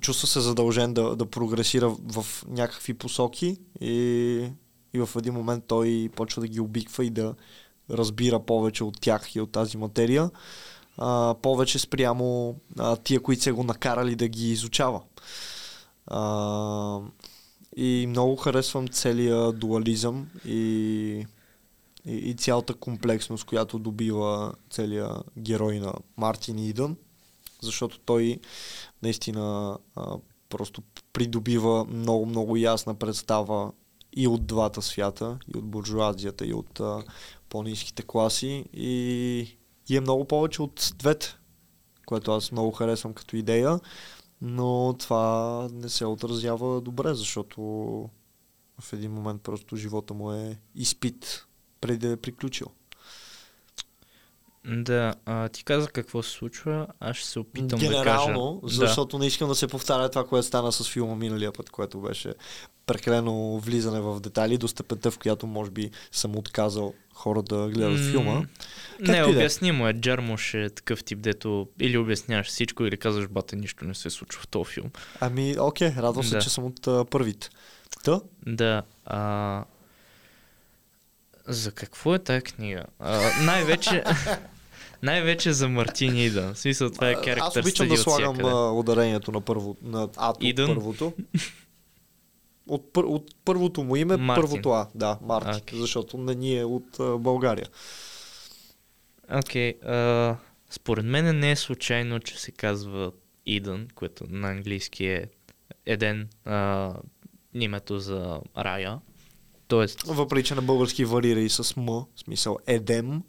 чувства се задължен да, да прогресира в някакви посоки и, и в един момент той почва да ги обиква и да разбира повече от тях и от тази материя. А, повече спрямо а, тия, които са го накарали да ги изучава. А, и много харесвам целия дуализъм и и, и цялата комплексност, която добива целият герой на Мартин Идън, защото той наистина а, просто придобива много, много ясна представа и от двата свята, и от буржуазията, и от а, по-низките класи и, и е много повече от двете, което аз много харесвам като идея, но това не се отразява добре, защото в един момент просто живота му е изпит преди да е приключил. Да, а, ти каза какво се случва, аз ще се опитам Генерално, да кажа. защото не искам да се повтаря това, което стана с филма миналия път, което беше прекалено влизане в детайли до степента, в която може би съм отказал хора да гледат М, филма. Не, и да е. обяснимо е. Джармуш е такъв тип, дето или обясняваш всичко, или казваш, бате, нищо не се случва в този филм. Ами, окей, радвам се, Да. че съм от а, първите. Та? Да. А... За какво е тази книга? А, най-вече... най-вече за Мартин Идън. В смисъл, това е character Аз обичам да слагам а, ударението на първо, на ато Идън? първото. От, пър, от първото му име, Мартин. първото А. Да, Мартин. Окей. Защото не ни е от а, България. Окей. а, според мен не е случайно, че се казва Идън, което на английски е Еден, а, името за рая. Тоест, Въпреки, че на български варира и с М, смисъл Едем.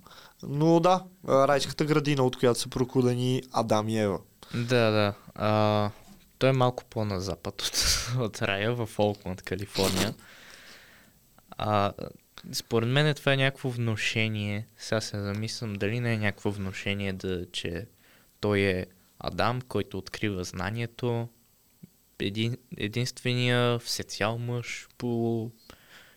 Но да, райската градина, от която са прокудени Адам и Ева. Да, да. А, той е малко по-на запад от, от рая, в Олкланд, Калифорния. А, според мен това е някакво вношение. Сега се замислям дали не е някакво вношение, да, че той е Адам, който открива знанието. Един, единствения всецял мъж по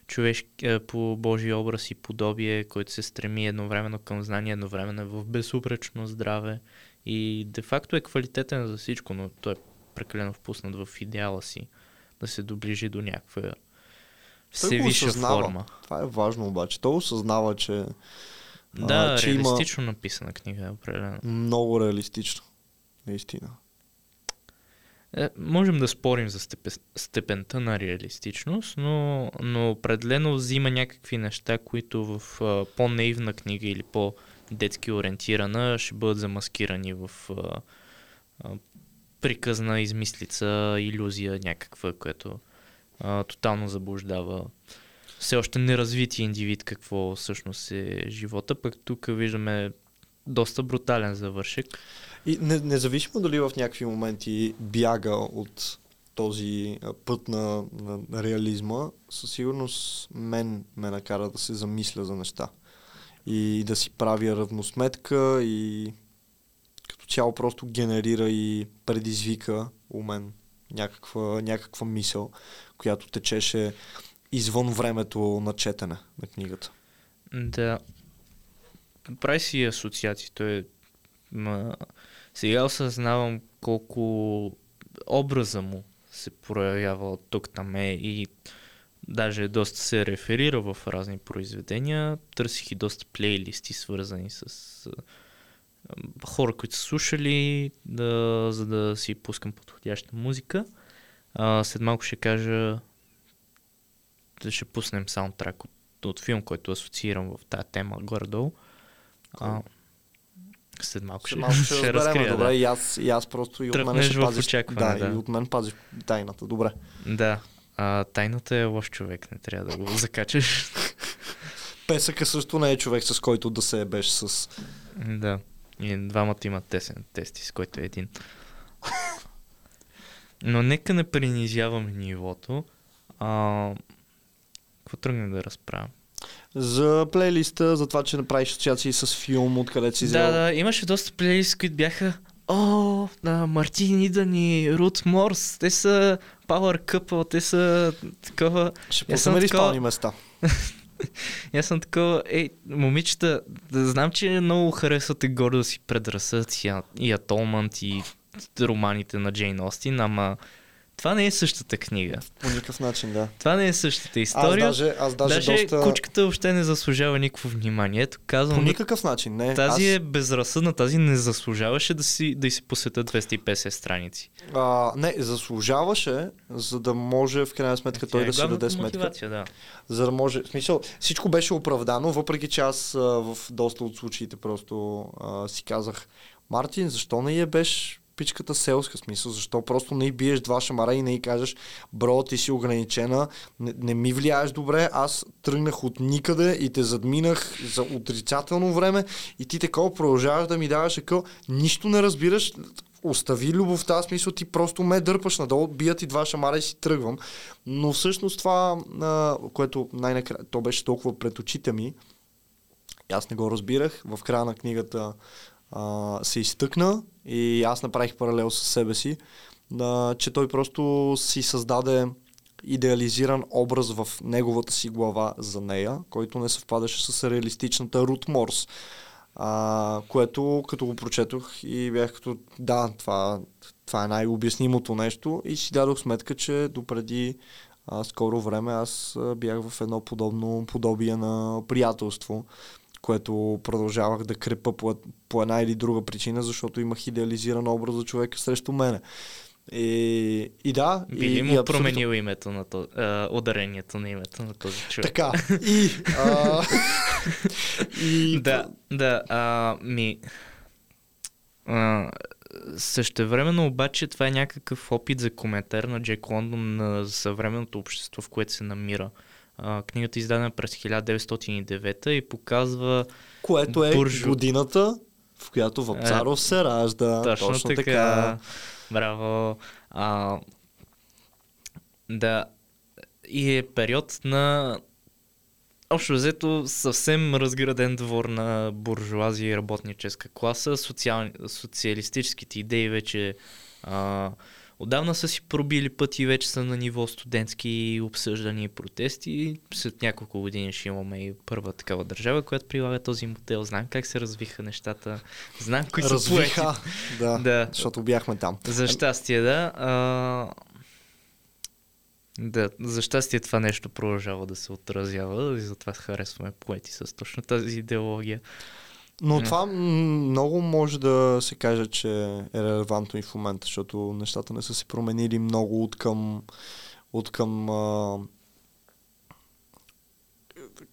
човешки, е, по Божий образ и подобие, който се стреми едновременно към знание, едновременно в безупречно здраве. И де-факто е квалитетен за всичко, но той е прекалено впуснат в идеала си да се доближи до някаква осъзнава. форма. Това е важно обаче. Той осъзнава, че Да, че има- реалистично написана книга е определено. много реалистично. Наистина. Е, можем да спорим за степе, степента на реалистичност, но, но определено взима някакви неща, които в а, по-наивна книга или по-детски ориентирана ще бъдат замаскирани в а, а, приказна измислица, иллюзия някаква, което а, тотално заблуждава все още неразвити индивид какво всъщност е живота, пък тук виждаме доста брутален завършек. И не, независимо дали в някакви моменти бяга от този път на, на, реализма, със сигурност мен ме накара да се замисля за неща. И да си правя равносметка и като цяло просто генерира и предизвика у мен някаква, някаква мисъл, която течеше извън времето на четене на книгата. Да. Прави си асоциации. Той е... Сега осъзнавам колко образа му се проявява от тук там е и даже доста се реферира в разни произведения. Търсих и доста плейлисти, свързани с хора, които са слушали, да, за да си пускам подходяща музика. А, след малко ще кажа да ще пуснем саундтрак от, от филм, който асоциирам в тази тема горе-долу. А, след малко ще, Ще, малко ще, ще разберем, разкрия. добре, Да. и, аз, и аз просто и от мен ще пазиш, очакване, да, да. и от мен пазиш тайната, добре. да. А, тайната е лош човек, не трябва да го закачаш. Песъка също не е човек, с който да се ебеш с... да. И двамата имат тесен тести, с който е един. Но нека не принизяваме нивото. А, какво тръгне да разправям? За плейлиста, за това, че направиш асоциации с филм, откъдето си Да, да, имаше доста плейлисти, които бяха О, да, Мартин Идън и Рут Морс, те са Power Couple, те са такова... Ще ли такова- места? И Аз съм такова, ей, момичета, да знам, че много харесвате гордо си предразсъдци и, и Атолмант и романите на Джейн Остин, ама това не е същата книга. По никакъв начин, да. Това не е същата Аз история. даже, аз даже, Даже доста... кучката въобще не заслужава никакво внимание. Ето, По казвам, ник... никакъв начин, не. тази аз... е безразсъдна, тази не заслужаваше да си, да й се посветят 250 страници. А, не, заслужаваше, за да може в крайна сметка той Тя е да си даде сметка. да. За да може. В смисъл, всичко беше оправдано, въпреки че аз а, в доста от случаите просто а, си казах, Мартин, защо не я беше пичката селска смисъл? Защо просто не й биеш два шамара и не й кажеш, бро, ти си ограничена, не, не ми влияеш добре, аз тръгнах от никъде и те задминах за отрицателно време и ти такова продължаваш да ми даваш акъл, нищо не разбираш, остави любовта, смисъл ти просто ме дърпаш надолу, бият и два шамара и си тръгвам. Но всъщност това, което най-накрая, то беше толкова пред очите ми, аз не го разбирах, в края на книгата а, се изтъкна и аз направих паралел с себе си, а, че той просто си създаде идеализиран образ в неговата си глава за нея, който не съвпадаше с реалистичната Рут Морс. А, което като го прочетох и бях като да, това, това е най-обяснимото нещо и си дадох сметка, че допреди а, скоро време аз бях в едно подобно подобие на приятелство, което продължавах да крепа по, по една или друга причина, защото имах идеализиран образ за човека срещу мене. И, и да, Би и, ли и му абсолютно- променил името на то, а, ударението на името на този човек? Така. И, а, и Да, да, а, ми... А, същевременно обаче това е някакъв опит за коментар на Джек Лондон на съвременното общество, в което се намира. А, книгата е издадена през 1909 и показва което е буржу. годината, в която Вапцаров се ражда. точно, точно така. така. Браво. А, да, и е период на общо взето съвсем разграден двор на буржуазия и работническа класа. Социал... Социалистическите идеи вече а, отдавна са си пробили пъти, вече са на ниво студентски обсъждания и протести. След няколко години ще имаме и първа такава държава, която прилага този модел. Знам как се развиха нещата. Знам кои са. Развиха. Да, Да. защото бяхме там. За щастие, да. А... Да, за щастие това нещо продължава да се отразява и затова харесваме поети с точно тази идеология. Но М. това много може да се каже, че е релевантно и в момента, защото нещата не са се променили много от към, от към а,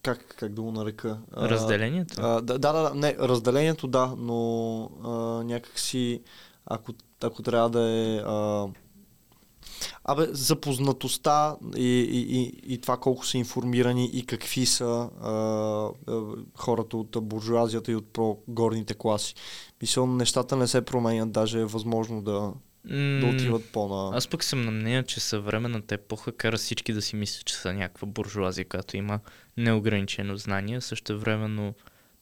как, как да го нарека? Разделението? А, да, да, да, не, разделението да, но а, някакси, ако, ако трябва да е... А, Абе, запознатостта и, и, и, и това колко са информирани и какви са а, а, хората от буржуазията и от по-горните класи. Мисля, нещата не се променят, даже е възможно да, да М, отиват по-на... Аз пък съм на мнение, че съвременната епоха кара всички да си мислят, че са някаква буржуазия, която има неограничено знание. Също времено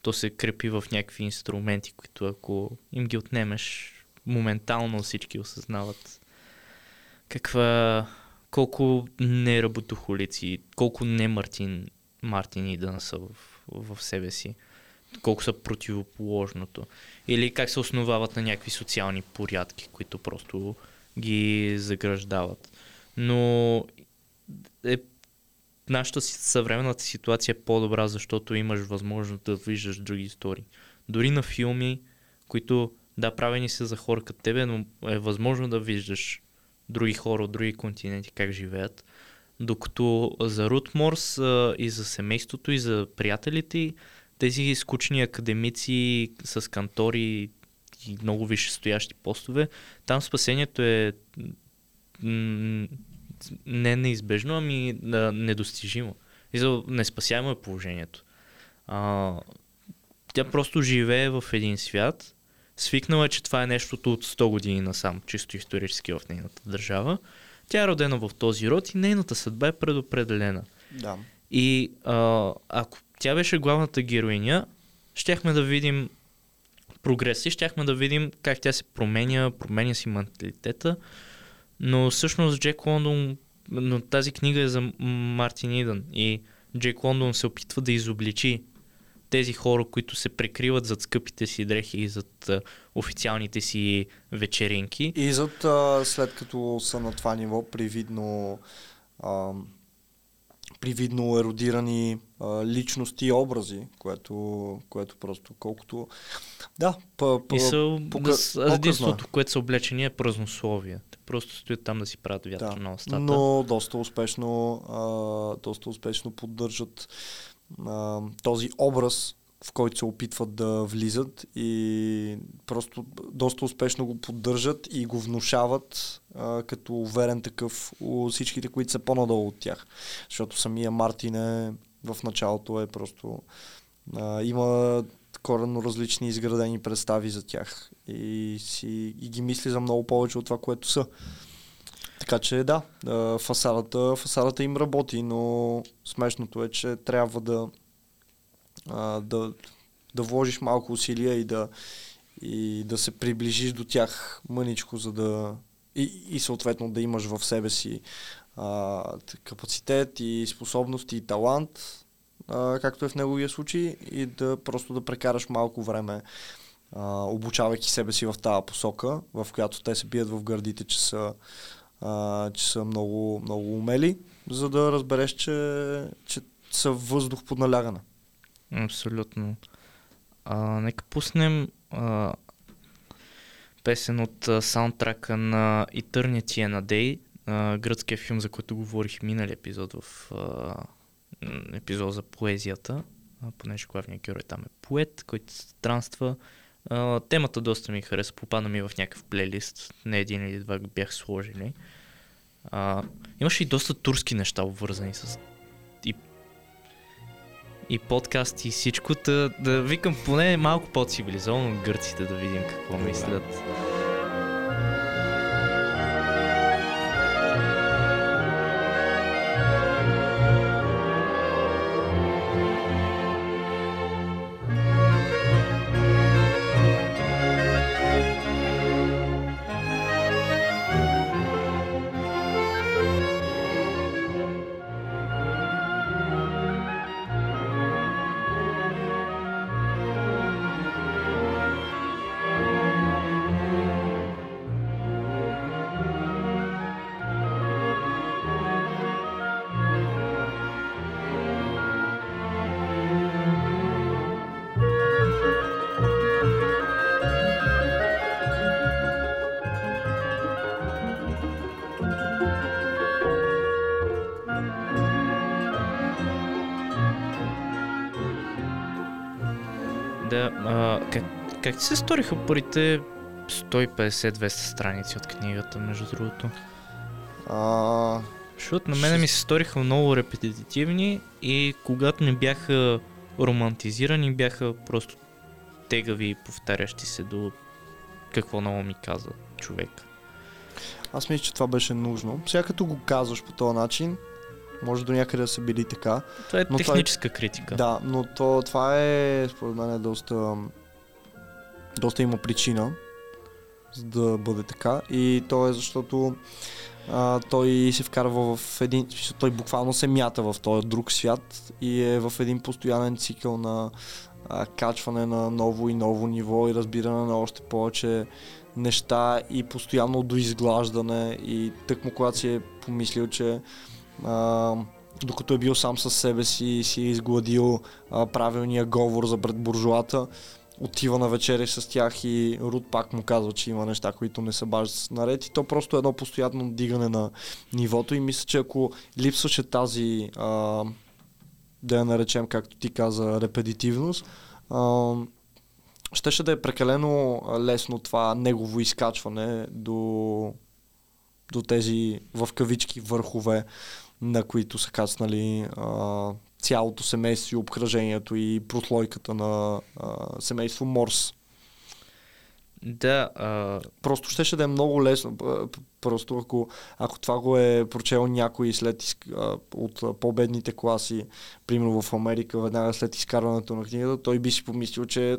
то се крепи в някакви инструменти, които ако им ги отнемеш, моментално всички осъзнават каква, колко не работохолици, колко не Мартин, Мартин Идън са в, в себе си, колко са противоположното. Или как се основават на някакви социални порядки, които просто ги заграждават. Но е, нашата съвременната ситуация е по-добра, защото имаш възможност да виждаш други истории. Дори на филми, които да, правени са за хора като тебе, но е възможно да виждаш други хора от други континенти как живеят. Докато за Рут Морс а, и за семейството и за приятелите тези скучни академици с кантори и много висшестоящи постове, там спасението е не неизбежно, ами а, недостижимо. И за неспасяемо е положението. А, тя просто живее в един свят, Свикнала е, че това е нещото от 100 години насам, чисто исторически в нейната държава. Тя е родена в този род и нейната съдба е предопределена. Да. И а, ако тя беше главната героиня, щяхме да видим прогреси, щяхме да видим как тя се променя, променя си менталитета, но всъщност Джек Лондон, но тази книга е за Мартин Идън и Джек Лондон се опитва да изобличи тези хора, които се прикриват зад скъпите си дрехи и зад а, официалните си вечеринки. И зад а, след като са на това ниво, привидно а, привидно еродирани а, личности и образи, което, което просто колкото... Да, па, па, И са, пока- е. единството, което са облечени е празнословие. Те просто стоят там да си правят вятър Да, на устата. но доста успешно, а, доста успешно поддържат а, този образ, в който се опитват да влизат и просто доста успешно го поддържат и го внушават а, като уверен такъв у всичките, които са по-надолу от тях. Защото самия Мартин е в началото е просто а, има коренно различни изградени представи за тях и, си, и ги мисли за много повече от това, което са. Така че да, фасадата, фасадата им работи, но смешното е, че трябва да, да, да вложиш малко усилия и да, и да се приближиш до тях мъничко, за да и, и съответно да имаш в себе си а, капацитет и способности и талант, а, както е в неговия случай, и да просто да прекараш малко време а, обучавайки себе си в тази посока, в която те се бият в гърдите, че са, а, че са много, много умели, за да разбереш, че, че са въздух под налягане. Абсолютно. А, нека пуснем а, песен от а, саундтрака на Eternity and a Day, а, гръцкия филм, за който говорих минали епизод в а, епизод за поезията, а, понеже главният герой там е поет, който странства. А, темата доста ми хареса, попадна ми в някакъв плейлист, не един или два бях сложили. А, имаше и доста турски неща, обвързани с и и подкаст и всичко, да, да викам поне малко по-цивилизовано гърците да видим какво мислят. Да, а, как, как ти се сториха първите 150-200 страници от книгата, между другото? А, Защото на мене ми се сториха много репетитивни и когато не бяха романтизирани, бяха просто тегави и повтарящи се до какво много ми каза човек. аз мисля, че това беше нужно. Сега като го казваш по този начин, може до някъде да са били така. Това е Но това е- техническа критика. Да, но то, това е, според мен, е доста, доста има причина за да бъде така. И то е защото а, той се вкарва в един... Той буквално се мята в този друг свят и е в един постоянен цикъл на а, качване на ново и ново ниво и разбиране на още повече неща и постоянно доизглаждане и тъкмо когато си е помислил, че а, докато е бил сам със себе си и си е изгладил а, правилния говор за пред буржуата, отива на вечери с тях и Руд пак му казва, че има неща, които не са баш наред. И то просто е едно постоянно дигане на нивото. И мисля, че ако липсваше тази а, да я наречем, както ти каза, репетитивност, а, щеше да е прекалено лесно това негово изкачване до, до тези в кавички върхове, на които са кацнали а, цялото семейство и обкръжението и прослойката на а, семейство Морс. Да, а... Просто щеше да е много лесно. Просто ако, ако това го е прочел някой след от по-бедните класи, примерно в Америка, веднага след изкарването на книгата, той би си помислил, че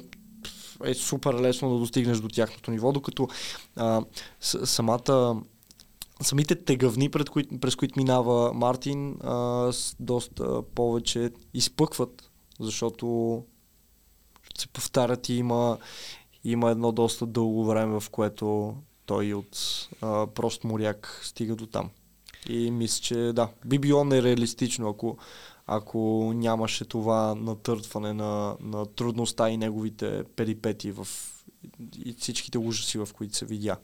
е супер лесно да достигнеш до тяхното ниво, докато а, с, самата самите тегавни, пред кои, през които минава Мартин, а, с доста повече изпъкват, защото се повтарят и има, има едно доста дълго време, в което той от а, прост моряк стига до там. И мисля, че да, би било нереалистично, ако, ако нямаше това натъртване на, на трудността и неговите перипети в и всичките ужаси, в които се видя.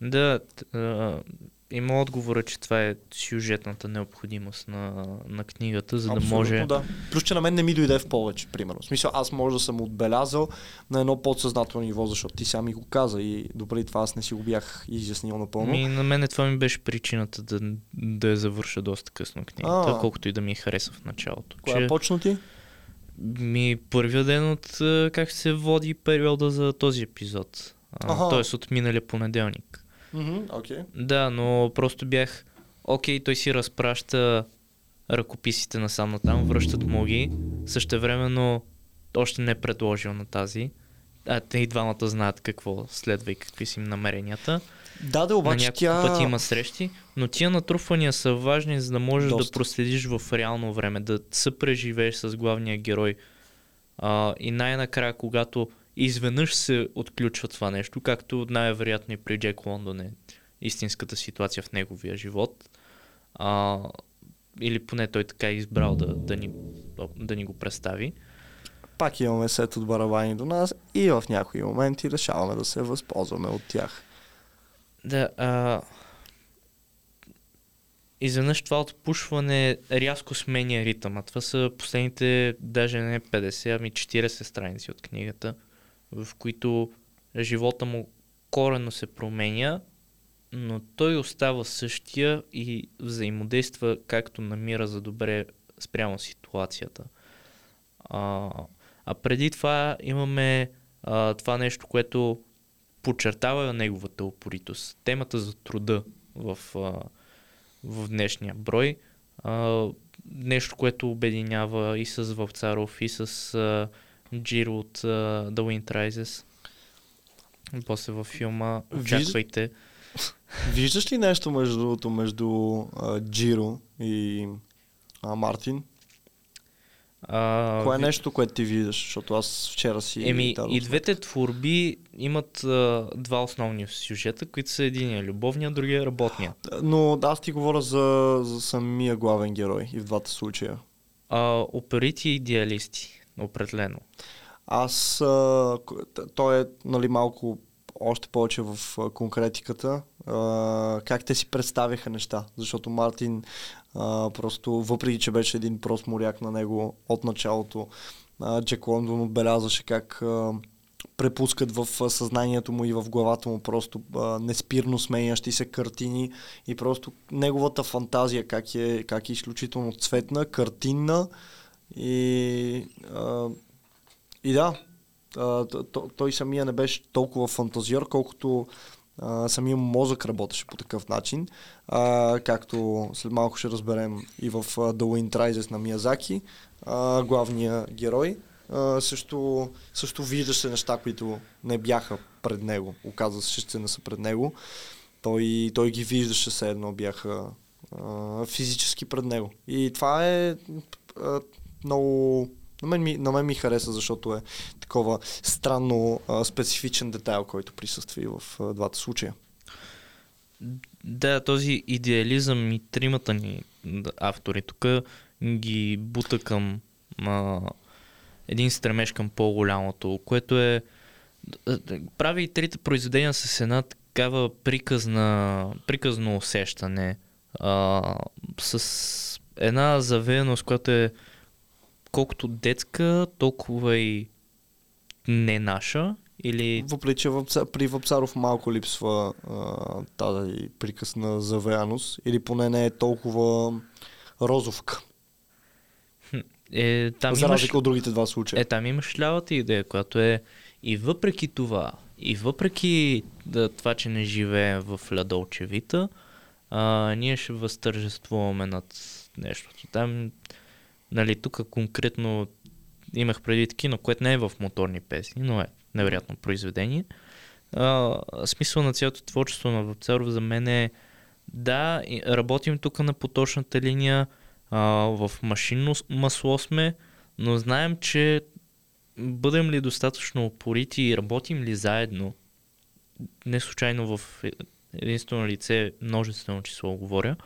Да, има отговора, че това е сюжетната необходимост на, на книгата, за Абсолютно, да може... да. Плюс, че на мен не ми дойде в повече, примерно. В смисъл, аз може да съм отбелязал на едно подсъзнателно ниво, защото ти сам ми го каза и добре това аз не си го бях изяснил напълно. Ми, на мен това ми беше причината да, да я завърша доста късно книгата, а, колкото и да ми хареса в началото. Кога че... почна ти? Ми първия ден от как се води периода за този епизод. Тоест от миналия понеделник. Mm-hmm, okay. Да, но просто бях, окей, той си разпраща ръкописите на сам там, връщат му ги, същевременно още не е предложил на тази. А те и двамата знаят какво следва и какви са им намеренията. Да, да, обаче на няколко тя... пъти има срещи, но тия натрупвания са важни, за да можеш Доста. да проследиш в реално време, да съпреживееш с главния герой. А, и най-накрая, когато изведнъж се отключва това нещо, както най-вероятно и при Джек Лондон е истинската ситуация в неговия живот. А, или поне той така е избрал да, да, ни, да ни го представи. Пак имаме сет от барабани до нас и в някои моменти решаваме да се възползваме от тях. Да, а... Изведнъж това отпушване рязко сменя ритъма. Това са последните даже не 50, ами 40 страници от книгата в които живота му корено се променя, но той остава същия и взаимодейства както намира за добре спрямо ситуацията. А, а преди това имаме а, това нещо, което подчертава неговата упоритост. Темата за труда в, а, в днешния брой. А, нещо, което обединява и с Вълцаров, и с а, Джиро от uh, The Wind Rises. После във филма очаквайте. Виждаш ли нещо между другото между uh, Джиро и uh, Мартин? А, Кое е нещо, което ти виждаш? Защото аз вчера си... Еми, и двете творби имат а, два основни сюжета, които са един любовния, другия работния. Но да, аз ти говоря за, за самия главен герой и в двата случая. А, оперити и идеалисти. Определено. Аз, а, той е нали, малко още повече в а, конкретиката, а, как те си представиха неща, защото Мартин а, просто, въпреки че беше един прост моряк на него от началото, а, Джек Лондон отбелязваше как а, препускат в съзнанието му и в главата му просто а, неспирно сменящи се картини и просто неговата фантазия как е, как е изключително цветна, картинна, и, а, и да, а, той самия не беше толкова фантазиор, колкото а, самия мозък работеше по такъв начин, а, както след малко ще разберем и в uh, The Wind Rises на Миязаки, а, главния герой. А, също, също виждаше неща, които не бяха пред него. Оказва се, че не са пред него. Той, той ги виждаше все едно бяха а, физически пред него. И това е а, много на мен, ми, на мен ми хареса, защото е такова странно а, специфичен детайл, който присъства и в а, двата случая. Да, този идеализъм и тримата ни автори тук ги бута към а, един стремеж към по-голямото, което е прави и трите произведения с една такава приказна, приказно усещане, а, с една завеяност, която е колкото детска, толкова и не наша? Или... Въпреки, че при Въпцаров малко липсва а, тази прикъсна завеяност, или поне не е толкова розовка. Е, там За разлика имаш... от другите два случая. Е, там имаш лявата идея, която е и въпреки това, И въпреки да, това, че не живеем в Лядолчевита, а, ние ще възтържествуваме над нещото. Там, нали, тук конкретно имах преди кино, което не е в моторни песни, но е невероятно произведение. А, смисъл на цялото творчество на Вапцаров за мен е да, работим тук на поточната линия, а, в машинно масло сме, но знаем, че бъдем ли достатъчно упорити и работим ли заедно, не случайно в единствено лице, множествено число говоря,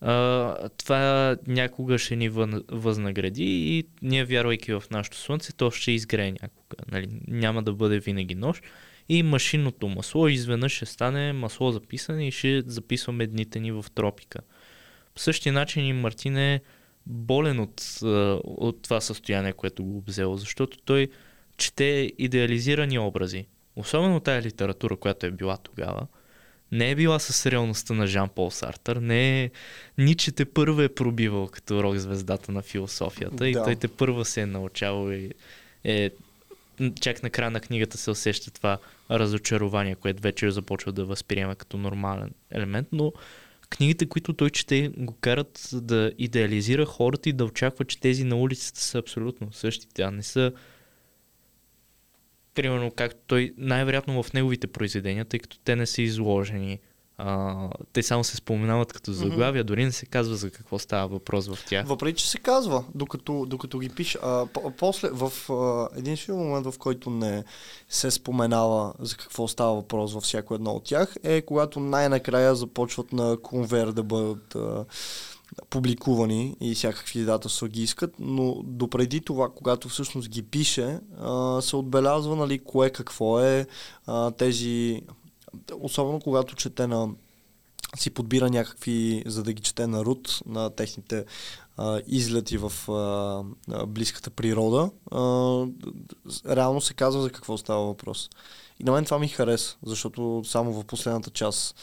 а, това някога ще ни възнагради и ние, вярвайки в нашето слънце, то ще изгрее някога. Нали? Няма да бъде винаги нощ. И машинното масло изведнъж ще стане масло за писане и ще записваме дните ни в тропика. По същия начин и Мартин е болен от, от това състояние, което го обзело, защото той чете идеализирани образи. Особено тая литература, която е била тогава, не е била с реалността на Жан Пол Сартър, не е... Ниче те първа е пробивал като рок звездата на философията да. и той те първа се е научавал и е... Чак на края на книгата се усеща това разочарование, което вече започва да възприема като нормален елемент, но книгите, които той чете, го карат да идеализира хората и да очаква, че тези на улицата са абсолютно същите, а не са примерно както той най-вероятно в неговите произведения, тъй като те не са изложени. А, те само се споменават като заглавия, mm-hmm. дори не се казва за какво става въпрос в тях. Въпреки, че се казва, докато, докато ги пише. А, после, в а, един момент, в който не се споменава за какво става въпрос във всяко едно от тях, е когато най-накрая започват на конвер да бъдат а, публикувани и всякакви дата ги искат, но допреди това, когато всъщност ги пише, се отбелязва нали, кое какво е тези, особено когато чете на си подбира някакви, за да ги чете на Рут, на техните а, излети в а, близката природа, а, реално се казва за какво става въпрос. И на мен това ми хареса, защото само в последната част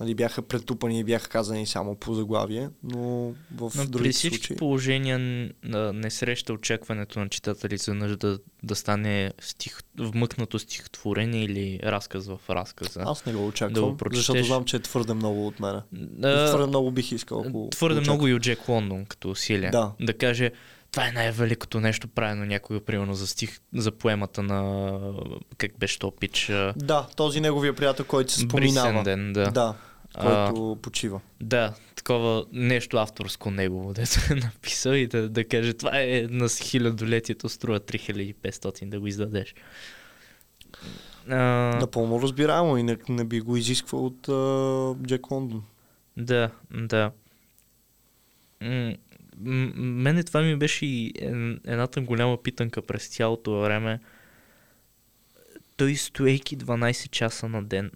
нали, бяха претупани и бяха казани само по заглавие, но в но другите при всички случаи... положения не среща очакването на читателите да, да стане стих, вмъкнато стихотворение или разказ в разказа. Аз не го очаквам, да защото знам, че е твърде много от мен. Да, твърде много бих искал. Ако твърде много и от Джек Лондон като усилие. Да. да каже, това е най-великото нещо правено някога, примерно за стих, за поемата на как беше то пич. Да, този неговия приятел, който се споменава. Брисенден, да. да който а, почива. Да, такова нещо авторско негово, дето е написал и да, да каже, това е на хилядолетието, струва 3500 да го издадеш. А... Напълно разбираемо и не, не би го изисквал от а, Джек Лондон. Да, да. М- мене това ми беше и едната голяма питанка през цялото време. Той стоейки 12 часа на ден,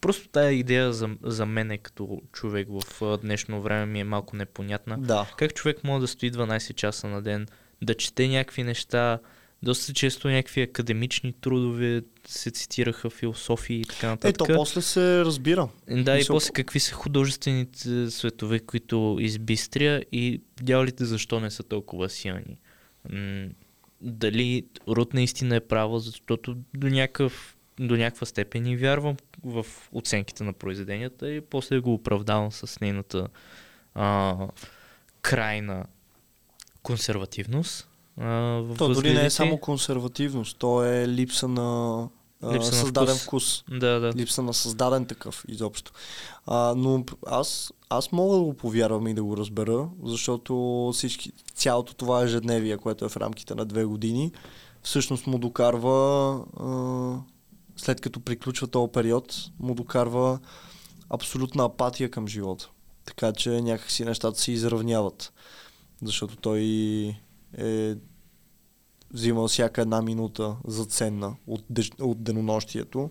Просто тая идея за, за мен като човек в днешно време ми е малко непонятна. Да. Как човек може да стои 12 часа на ден, да чете някакви неща, доста често някакви академични трудове се цитираха философии и така нататък. Ето, после се разбира. Да, и, и после какви са художествените светове, които избистря и дяволите защо не са толкова силни. М- дали Рут наистина е право, защото до някакъв до някаква степен и вярвам в оценките на произведенията и после го оправдавам с нейната а, крайна консервативност. А, то дори не е само консервативност, то е липса на липса създаден на вкус. вкус. Да, да. Липса на създаден такъв изобщо. А, но аз, аз мога да го повярвам и да го разбера, защото всички, цялото това ежедневие, което е в рамките на две години, всъщност му докарва а, след като приключва този период, му докарва абсолютна апатия към живота. Така че някакси нещата се изравняват. Защото той е взимал всяка една минута за ценна от, деж... от денонощието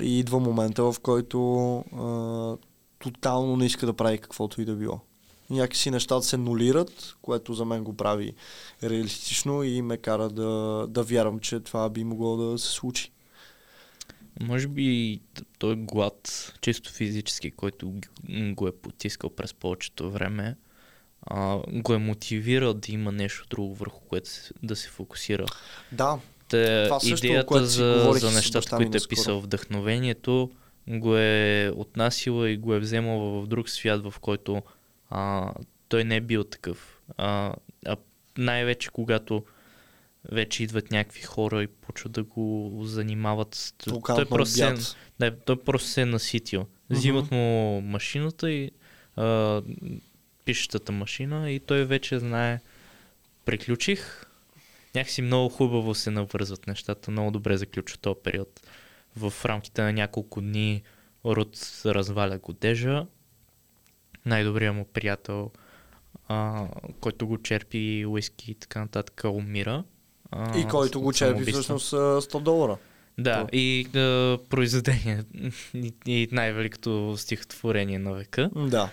и идва момента, в който а, тотално не иска да прави каквото и да било. Някакси нещата се нулират, което за мен го прави реалистично и ме кара да, да вярвам, че това би могло да се случи. Може би той глад, чисто физически, който го е потискал през повечето време, а, го е мотивирал да има нещо друго върху което да се фокусира. Да, Та, Това също, идеята за, за нещата, които е писал вдъхновението, го е отнасила и го е вземала в друг свят, в който а, той не е бил такъв. А, а най-вече когато вече идват някакви хора и почват да го занимават. с- той просто се, обяд. не, той просто се е наситил. Взимат му машината и а, пишещата машина и той вече знае. Приключих. Някакси много хубаво се навързват нещата. Много добре заключва този период. В рамките на няколко дни Рут разваля годежа. Най-добрият му приятел, а, който го черпи уиски и така нататък, умира. А, И който го черпи всъщност с 100 долара. Да, То. и а, произведение. И, и най-великото стихотворение на века. Да.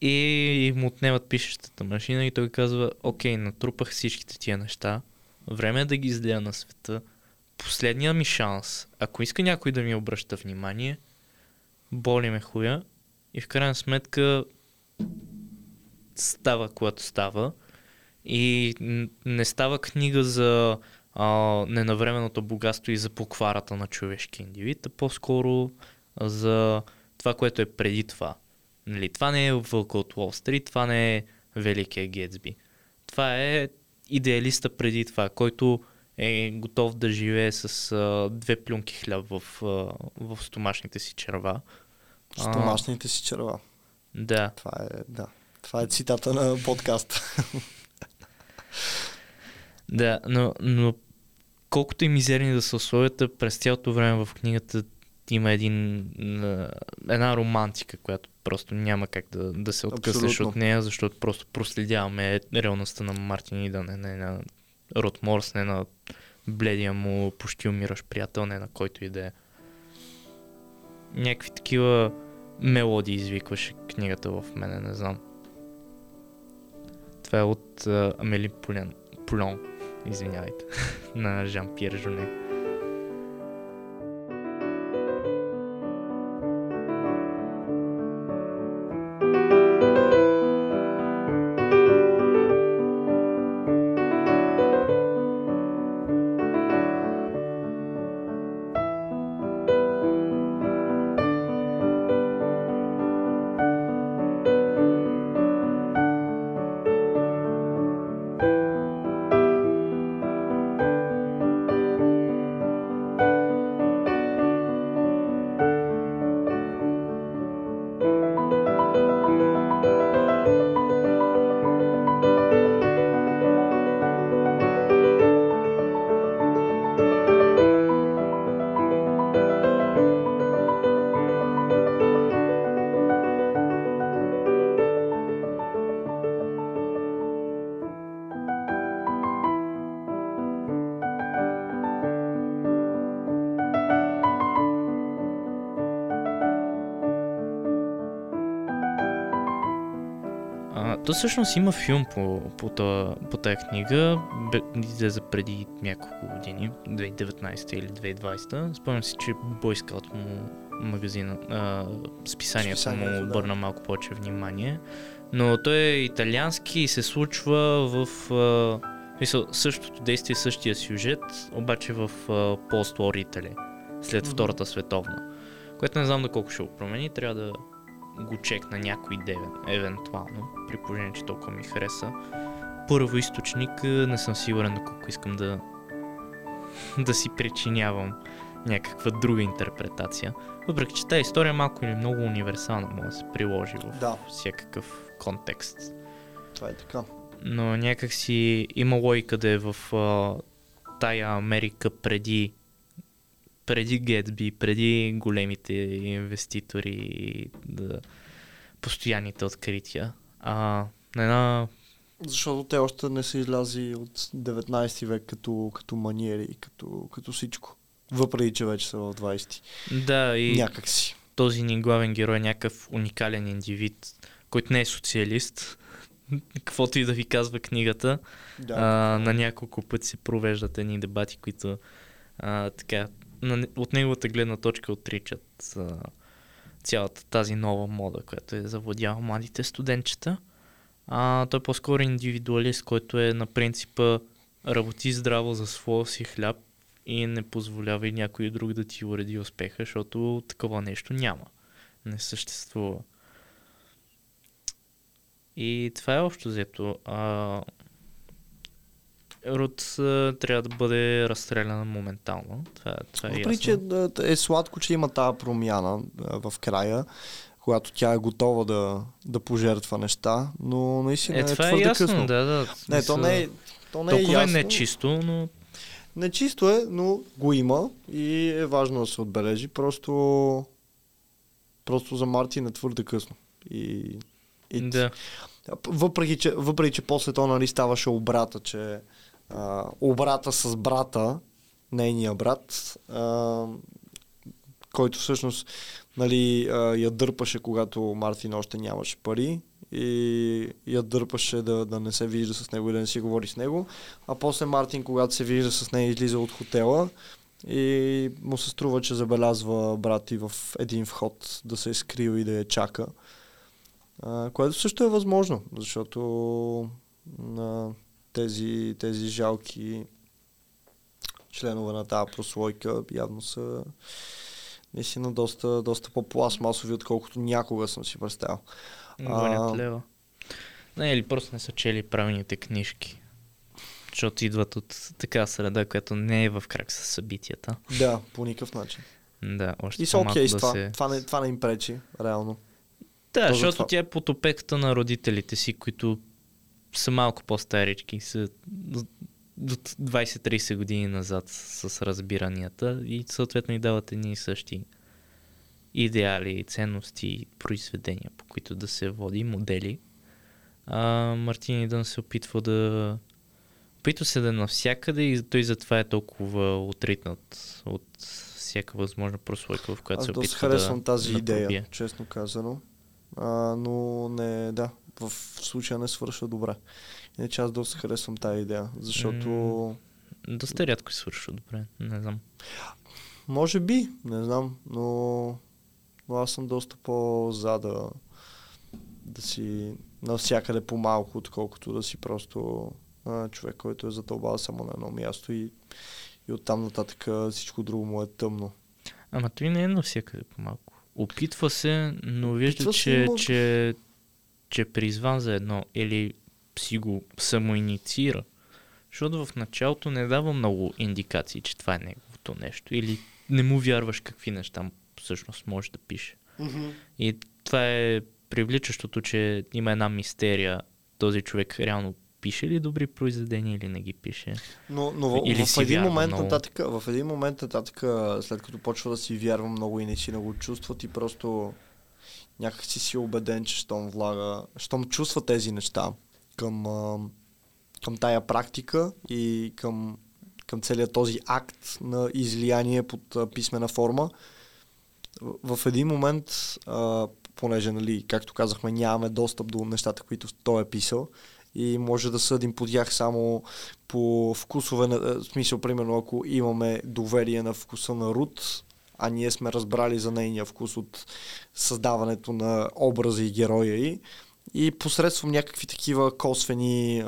И му отнемат пишещата машина и той казва, окей, натрупах всичките тия неща, време е да ги излея на света. Последния ми шанс, ако иска някой да ми обръща внимание, боли ме хуя и в крайна сметка става, когато става. И не става книга за а, ненавременното богатство и за покварата на човешки индивид, а по-скоро за това, което е преди това. Нали, това не е Вълка от Уолл Стрит, това не е Великия Гетсби. Това е идеалиста преди това, който е готов да живее с а, две плюнки хляб в, а, в стомашните си черва. Стомашните си черва. Да. Това е, да. Това е цитата на подкаста. Да, но, но колкото и мизерни да са условията, през цялото време в книгата има един, една романтика, която просто няма как да, да се откъснеш Абсолютно. от нея, защото просто проследяваме реалността на Мартин Идън, не, не на Рот Морс, не на бледия му почти умираш приятел, не на който и да е. Някакви такива мелодии извикваше книгата в мене, не знам. Това е от а, Амели Полян. Полон, извинявайте, на Жан-Пьер Жоне. Всъщност има филм по, по, та, по тази книга, излезе преди няколко години, 2019 или 2020. Спомням си, че Scout му магазина, а, списанието, Списанието, му да. обърна малко повече внимание. Но той е италиански и се случва в а, мисъл, същото действие, същия сюжет, обаче в а, след. Втората световна. Което не знам доколко ще го промени, трябва да го чекна някой ден, евентуално, при положение, че толкова ми хареса. Първо източник, не съм сигурен доколко искам да, да си причинявам някаква друга интерпретация. Въпреки, че тази история малко или много универсална, може да се приложи в Да. всякакъв контекст. Това е така. Но някак си има логика да е в а, тая Америка преди преди Гетсби, преди големите инвеститори и да, постоянните открития. А, на една Защото те още не са излязи от 19 век като, като маниери и като, като всичко. Въпреки, че вече са в 20. Да, и Някак си. този ни главен герой е някакъв уникален индивид, който не е социалист. Каквото и да ви казва книгата. Да. А, на няколко пъти се провеждат едни дебати, които а, така, на, от неговата гледна точка отричат а, цялата тази нова мода, която е завладяла младите студентчета. А, той е по-скоро индивидуалист, който е на принципа работи здраво за своя си хляб и не позволявай някой друг да ти уреди успеха, защото такова нещо няма. Не съществува. И това е общо взето. А, Руд а, трябва да бъде разстреляна моментално. Това, това е Въпреки, че е сладко, че има тази промяна в края, когато тя е готова да, да пожертва неща, но наистина Е, е, това е твърде ясно, късно. да, да. Не, то не е, то не е е ясно. нечисто, но Нечисто е, но го има и е важно да се отбележи. Просто, просто за Мартин е твърде късно. И, и да. въпреки, че, въпреки, че после то нали, ставаше обрата, че а, обрата с брата, нейния брат, а, който всъщност нали, а, я дърпаше, когато Мартин още нямаше пари и я дърпаше да, да не се вижда с него и да не си говори с него. А после Мартин, когато се вижда с нея, излиза от хотела и му се струва, че забелязва брат и в един вход да се е скрил и да я чака. А, което също е възможно, защото на тези, тези жалки членове на тази прослойка явно са наистина доста, доста по-пластмасови, отколкото някога съм си представил. Гонят лева. Не, или просто не са чели правилните книжки. Защото идват от така среда, която не е в крак с събитията. Да, по никакъв начин. Да, още И са окей да това. се... Това, не, това не им пречи, реално. Да, То защото затова- тя е под опеката на родителите си, които са малко по-старички, са от 20-30 години назад с разбиранията и съответно и дават едни и същи идеали, ценности, произведения, по които да се води, модели. А Мартин Идън се опитва да опитва се да е навсякъде и той затова е толкова отритнат от всяка възможна прослойка, в която Аз се опитва харесвам да, тази да идея, пробие. честно казано. А, но не, да, в случая не свършва добре. Иначе аз доста харесвам тази идея, защото М. Доста рядко се свършва добре, не знам. може би, не знам, но, но аз съм доста по-за да, да си навсякъде по-малко, отколкото да си просто а, човек, който е задълбал само на едно място и, и оттам нататък всичко друго му е тъмно. Ама той не е навсякъде по-малко. Опитва се, но вижда, Опитва се, че, но- че, че призван за едно или си го самоинициира. Защото в началото не дава много индикации, че това е неговото нещо. Или не му вярваш какви неща всъщност може да пише. И това е привличащото, че има една мистерия. Този човек реално пише ли добри произведения или не ги пише. Но, но в, Или в си един момент много. нататък, в един момент нататък, след като почва да си вярва много и наистина го чувства, ти просто някак си си убеден, че щом влага, щом чувства тези неща към, към тая практика и към, към целият този акт на излияние под писмена форма, в, един момент, понеже, нали, както казахме, нямаме достъп до нещата, които той е писал, и може да съдим по тях само по вкусове, на- смисъл, примерно, ако имаме доверие на вкуса на Рут, а ние сме разбрали за нейния вкус от създаването на образа и героя и, и посредством някакви такива косвени,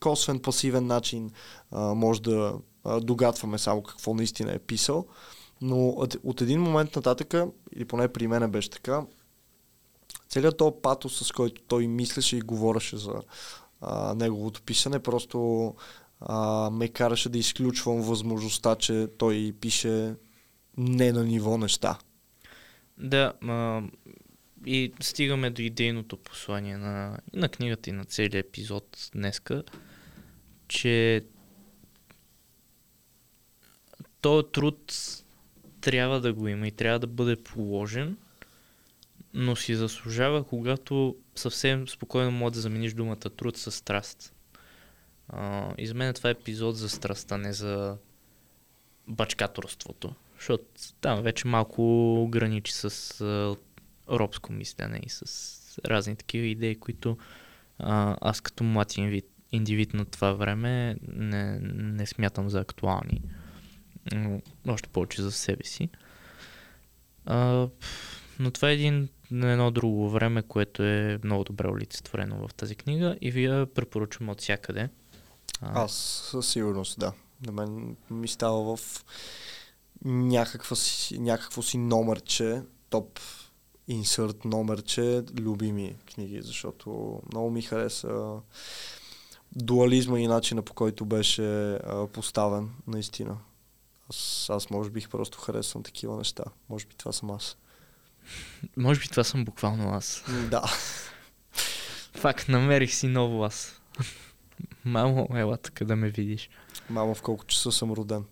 косвен пасивен начин може да а, догадваме само какво наистина е писал. Но от, един момент нататъка, или поне при мен беше така, целият този патос, с който той мислеше и говореше за а, неговото писане, просто а, ме караше да изключвам възможността, че той пише не на ниво неща. Да, а, и стигаме до идейното послание на, и на книгата и на целия епизод днеска, че този труд трябва да го има и трябва да бъде положен, но си заслужава, когато съвсем спокойно може да замениш думата труд с страст. А, и за мен това е епизод за страстта, не за бачкаторството. Защото там вече малко граничи с а, робско мислене и с разни такива идеи, които а, аз като млад инвид, индивид на това време не, не смятам за актуални. Но, още повече за себе си. А, но това е един на едно друго време, което е много добре олицетворено в тази книга и ви я препоръчвам от всякъде. А, Аз със сигурност, да. На мен ми става в някаква си, някакво си номерче, топ инсърт номерче, любими книги, защото много ми хареса дуализма и начина по който беше а, поставен, наистина. Аз, аз може бих просто харесвам такива неща. Може би това съм аз. може би това съм буквално аз. Да. Факт, намерих си ново аз. Мамо, ела така да ме видиш. Мамо, в колко часа съм роден.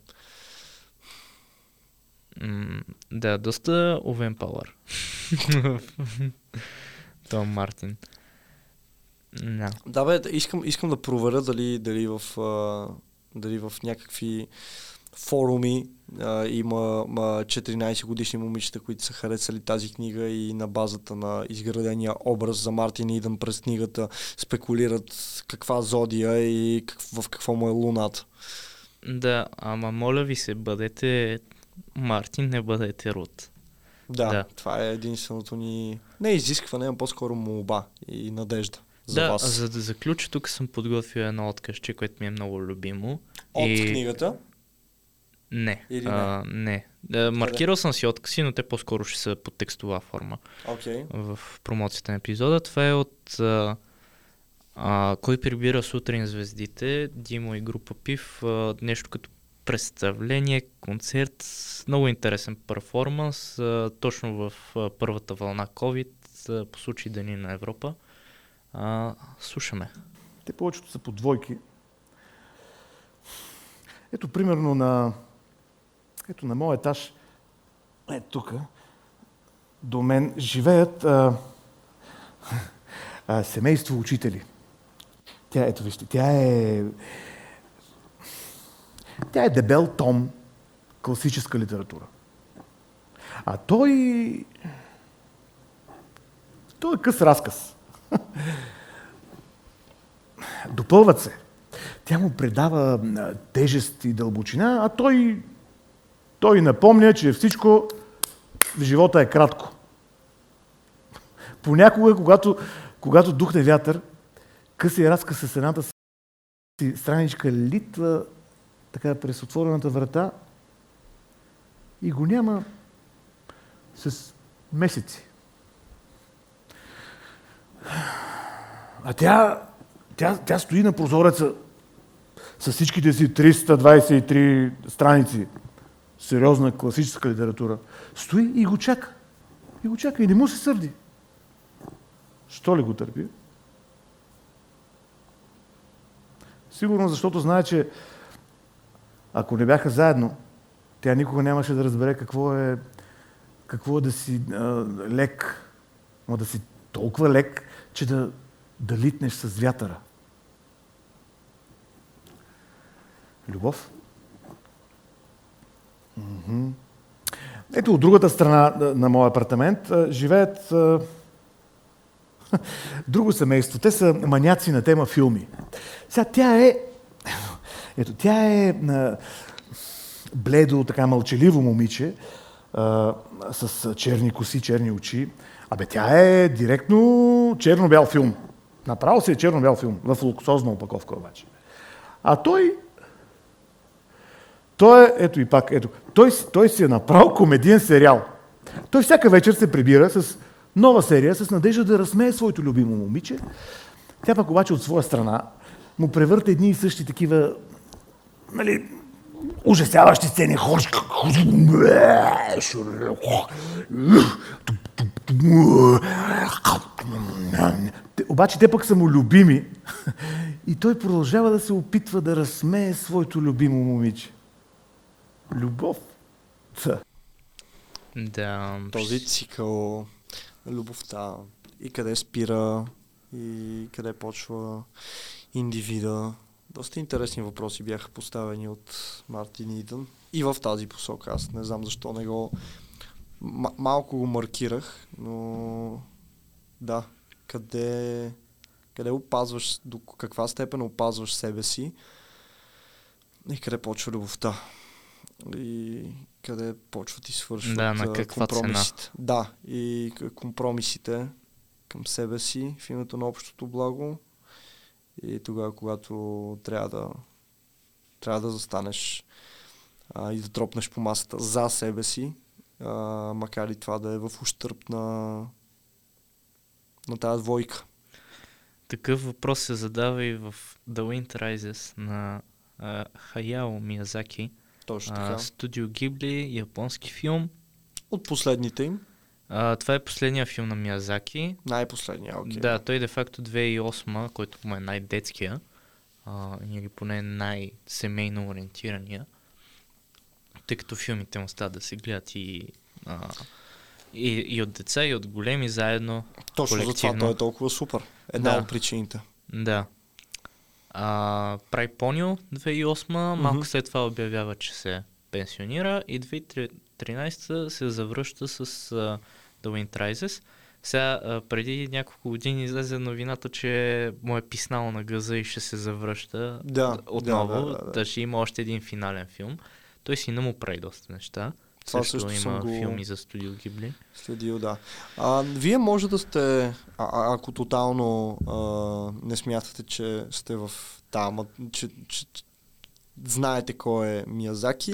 М, да, доста Овен Пауър. Том Мартин. Да. Да, бе, искам, искам да проверя дали, дали, в, а, дали в някакви форуми а, има, има 14 годишни момичета, които са харесали тази книга и на базата на изградения образ за Мартин Идън през книгата спекулират каква зодия и как, в какво му е луната. Да, ама моля ви се, бъдете Мартин, не бъдете Рут. Да, Да. това е единственото ни... Не изискване, а по-скоро молба и надежда за да, вас. за да заключа, тук съм подготвил едно откъсче, което ми е много любимо. От и... книгата. Не. Или А, не. Да, маркирал съм си откъси, но те по-скоро ще са под текстова форма Окей. в промоцията на епизода. Това е от а, а, Кой прибира сутрин звездите, Димо и група Пив. А, нещо като представление, концерт, много интересен перформанс, точно в първата вълна COVID, по случай Дани на Европа. Слушаме. Те повечето са по двойки. Ето, примерно на, ето на моят етаж, е тук, до мен живеят а, а, семейство учители. Тя, ето вижте, тя е... Тя е дебел том, класическа литература. А той... Той е къс разказ. Допълват се. Тя му предава тежест и дълбочина, а той, той напомня, че всичко в живота е кратко. Понякога, когато, когато духне вятър, късия разказ с едната си страничка литва така през отворената врата и го няма с месеци. А тя, тя, тя стои на прозореца с всичките си 323 страници. Сериозна класическа литература. Стои и го чака. И го чака и не му се сърди. Що ли го търпи? Сигурно защото знае, че ако не бяха заедно, тя никога нямаше да разбере какво е, какво е да си а, лек, но да си толкова лек, че да, да литнеш с вятъра. Любов? Мгм. Ето от другата страна на моя апартамент живеят а, друго семейство. Те са маняци на тема филми. Сега тя е... Ето, тя е а, бледо, така мълчаливо момиче, а, с черни коси, черни очи. Абе, тя е директно черно-бял филм. Направо си е черно-бял филм, в луксозна опаковка обаче. А той... Той е, ето и пак, ето, той, той си е направил комедиен сериал. Той всяка вечер се прибира с нова серия, с надежда да разсмее своето любимо момиче. Тя пък обаче от своя страна му превърта едни и същи такива, нали, ужасяващи сцени. Обаче те пък са му любими и той продължава да се опитва да разсмее своето любимо момиче. Любов. Та. Да. този цикъл на любовта и къде спира и къде почва индивида. Доста интересни въпроси бяха поставени от Мартин Идън и в тази посока. Аз не знам защо не го... М- малко го маркирах, но да, къде, къде опазваш, до каква степен опазваш себе си и къде почва любовта. И къде почват и свършват Да, на каква компромисите. Да, и компромисите към себе си в името на общото благо И тогава, когато трябва да, трябва да застанеш а, и да тропнеш по масата за себе си, а, макар и това да е в ущърп на, на тази двойка. Такъв въпрос се задава и в The Wind Rises на а, Хаяо Миязаки. Точно така. А, студио Гибли, японски филм. От последните им, А, това е последния филм на Миязаки. най-последния, окей. Да, той де-факто 2008, който му е най-детския, а, или поне най-семейно ориентирания, тъй като филмите му стават да се гледат и, а, и, и от деца, и от големи заедно. Точно за това той е толкова супер. Една Да. от причините. Да. А, прави Поньо 2008, малко Мгм. след това обявява, че се пенсионира и 2013 се завръща с uh, The Wind Rises. Сега, а, преди няколко години излезе новината, че му е писнало на гъза и ще се завръща Да, отново, да, да, да, да. ще има още един финален филм. Той си не му прави доста неща. Това също, също има го- филми за студио Гибли. Следил, да. А, вие може да сте, а, а, ако тотално а, не смятате, че сте в там, че, че, че знаете кой е Миязаки,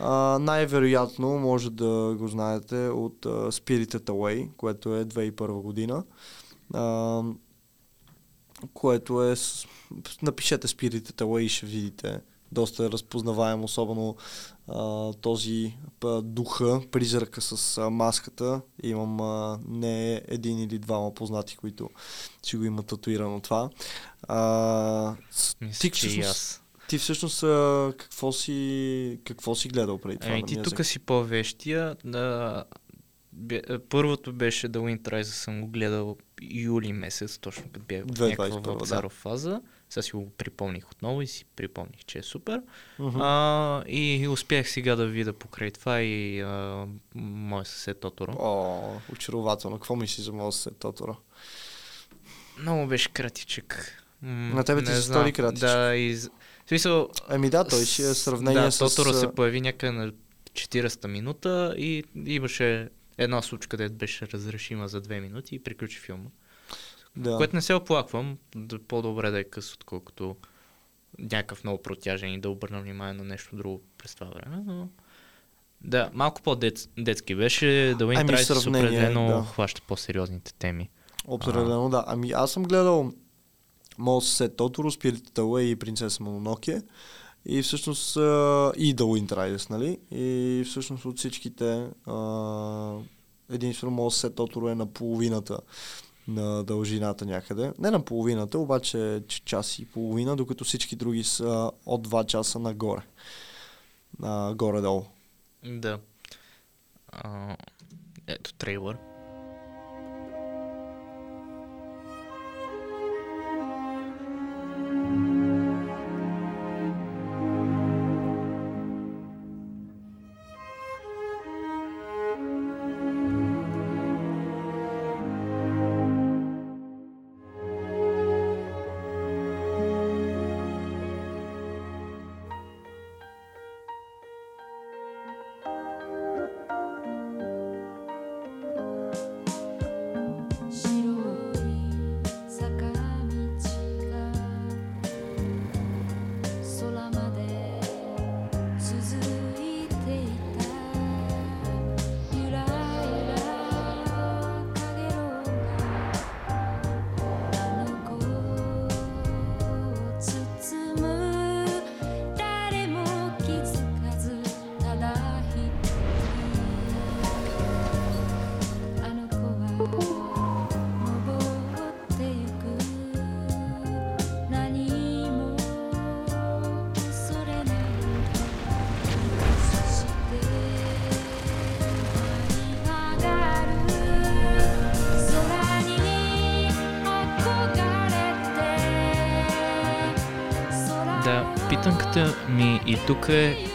а, най-вероятно може да го знаете от а, Spirited Away, което е 2001 година. А, което е... Напишете Spirited Away и ще видите. Доста е разпознаваем, особено а, този а, духа, призрака с а, маската. Имам а, не един или двама познати, които си го имат татуирано това. А, Мисля, ти, че и всъщност, аз. Ти всъщност а, какво, си, какво си гледал преди това? На ти тук си по-вещия. Да, бе, първото беше The Wind Rises, съм го гледал юли месец, точно като бях в 2021, някаква да. фаза. Сега си го припомних отново и си припомних, че е супер. Мгм. А, и успях сега да видя покрай това и а, мой съсед Тоторо. О, очарователно. Какво мислиш за моят сет Тоторо? Много беше кратичък. М, На тебе ти се стори кратичък. Да, и... В смисъл, Еми да, той си е сравнение да, с... Тоторо а, се появи някъде на 40-та минута и имаше една случка, където беше разрешима за две минути и приключи филма. Да. Което не се оплаквам, да, по-добре да е къс, отколкото някакъв много протяжен и да обърна внимание на нещо друго през това време, но... Да, малко по-детски беше, The Wind Ами, Rises определено да. хваща по-сериозните теми. Определено, да. Ами аз съм гледал съсед Тоторо, Spirited Away и Принцеса Мононоке. И всъщност и The Wind Rises, нали? И всъщност от всичките единствено съсед Тоторо е на половината на дължината някъде. Не на половината, обаче час и половина, докато всички други са от 2 часа нагоре. А, горе-долу. Да. А, ето трейлър.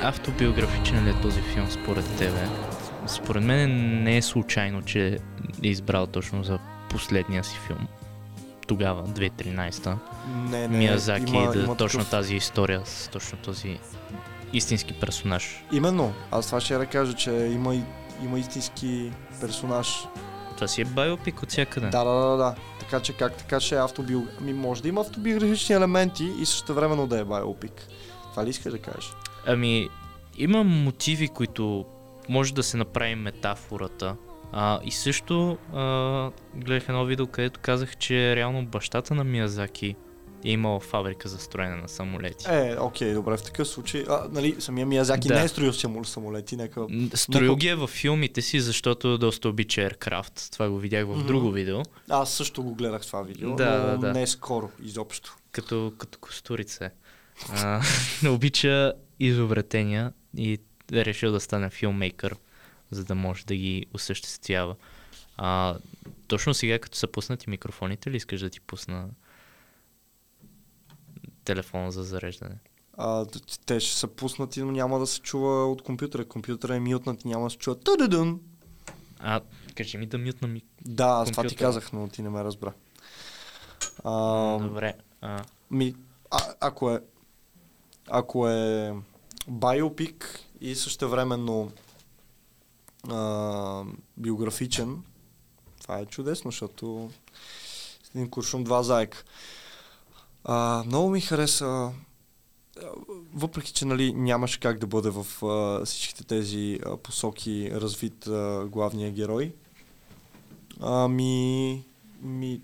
Автобиографичен ли е този филм според тебе? Според мен не е случайно, че е избрал точно за последния си филм. Тогава, 2013-та. Не, не. Миязаки има, да има точно такъв- тази история с точно този истински персонаж. Именно. Аз това ще я да кажа, че има, има истински персонаж Това си е байопик от всякъде. Да, да, да, да. Така че как така че е автобио... Ами може да има автобиографични елементи и също времено да е байопик. Това ли искаш да кажеш? Ами, има мотиви, които може да се направи метафората. А, и също а, гледах едно видео, където казах, че реално бащата на Миязаки е имал фабрика за строене на самолети. Е, окей, добре, в такъв случай. А, нали, самия Миязаки Да. не е строил само самолети, нека... Строил ги е във филмите си, защото доста обича Aircraft. Това го видях в Мгм. друго видео. Аз също го гледах това видео, Да, но да, да. не скоро, изобщо. Като, като костурица. А, обича изобретения и е решил да стане филмейкър, за да може да ги осъществява. А, точно сега, като са пуснати микрофоните, ли искаш да ти пусна телефона за зареждане? А, те ще са пуснати, но няма да се чува от компютъра. Компютъра е мютнат и няма да се чува тъдъдън. А, кажи ми да мютна ми. Да, аз това ти казах, но ти не ме разбра. А, Добре. А, ми, а, ако е ако е биопик и същевременно а, биографичен, това е чудесно, защото един куршум два заека. А, много ми хареса, въпреки че нали, нямаше как да бъде в а, всичките тези а, посоки развит а, главния герой, а, ми, ми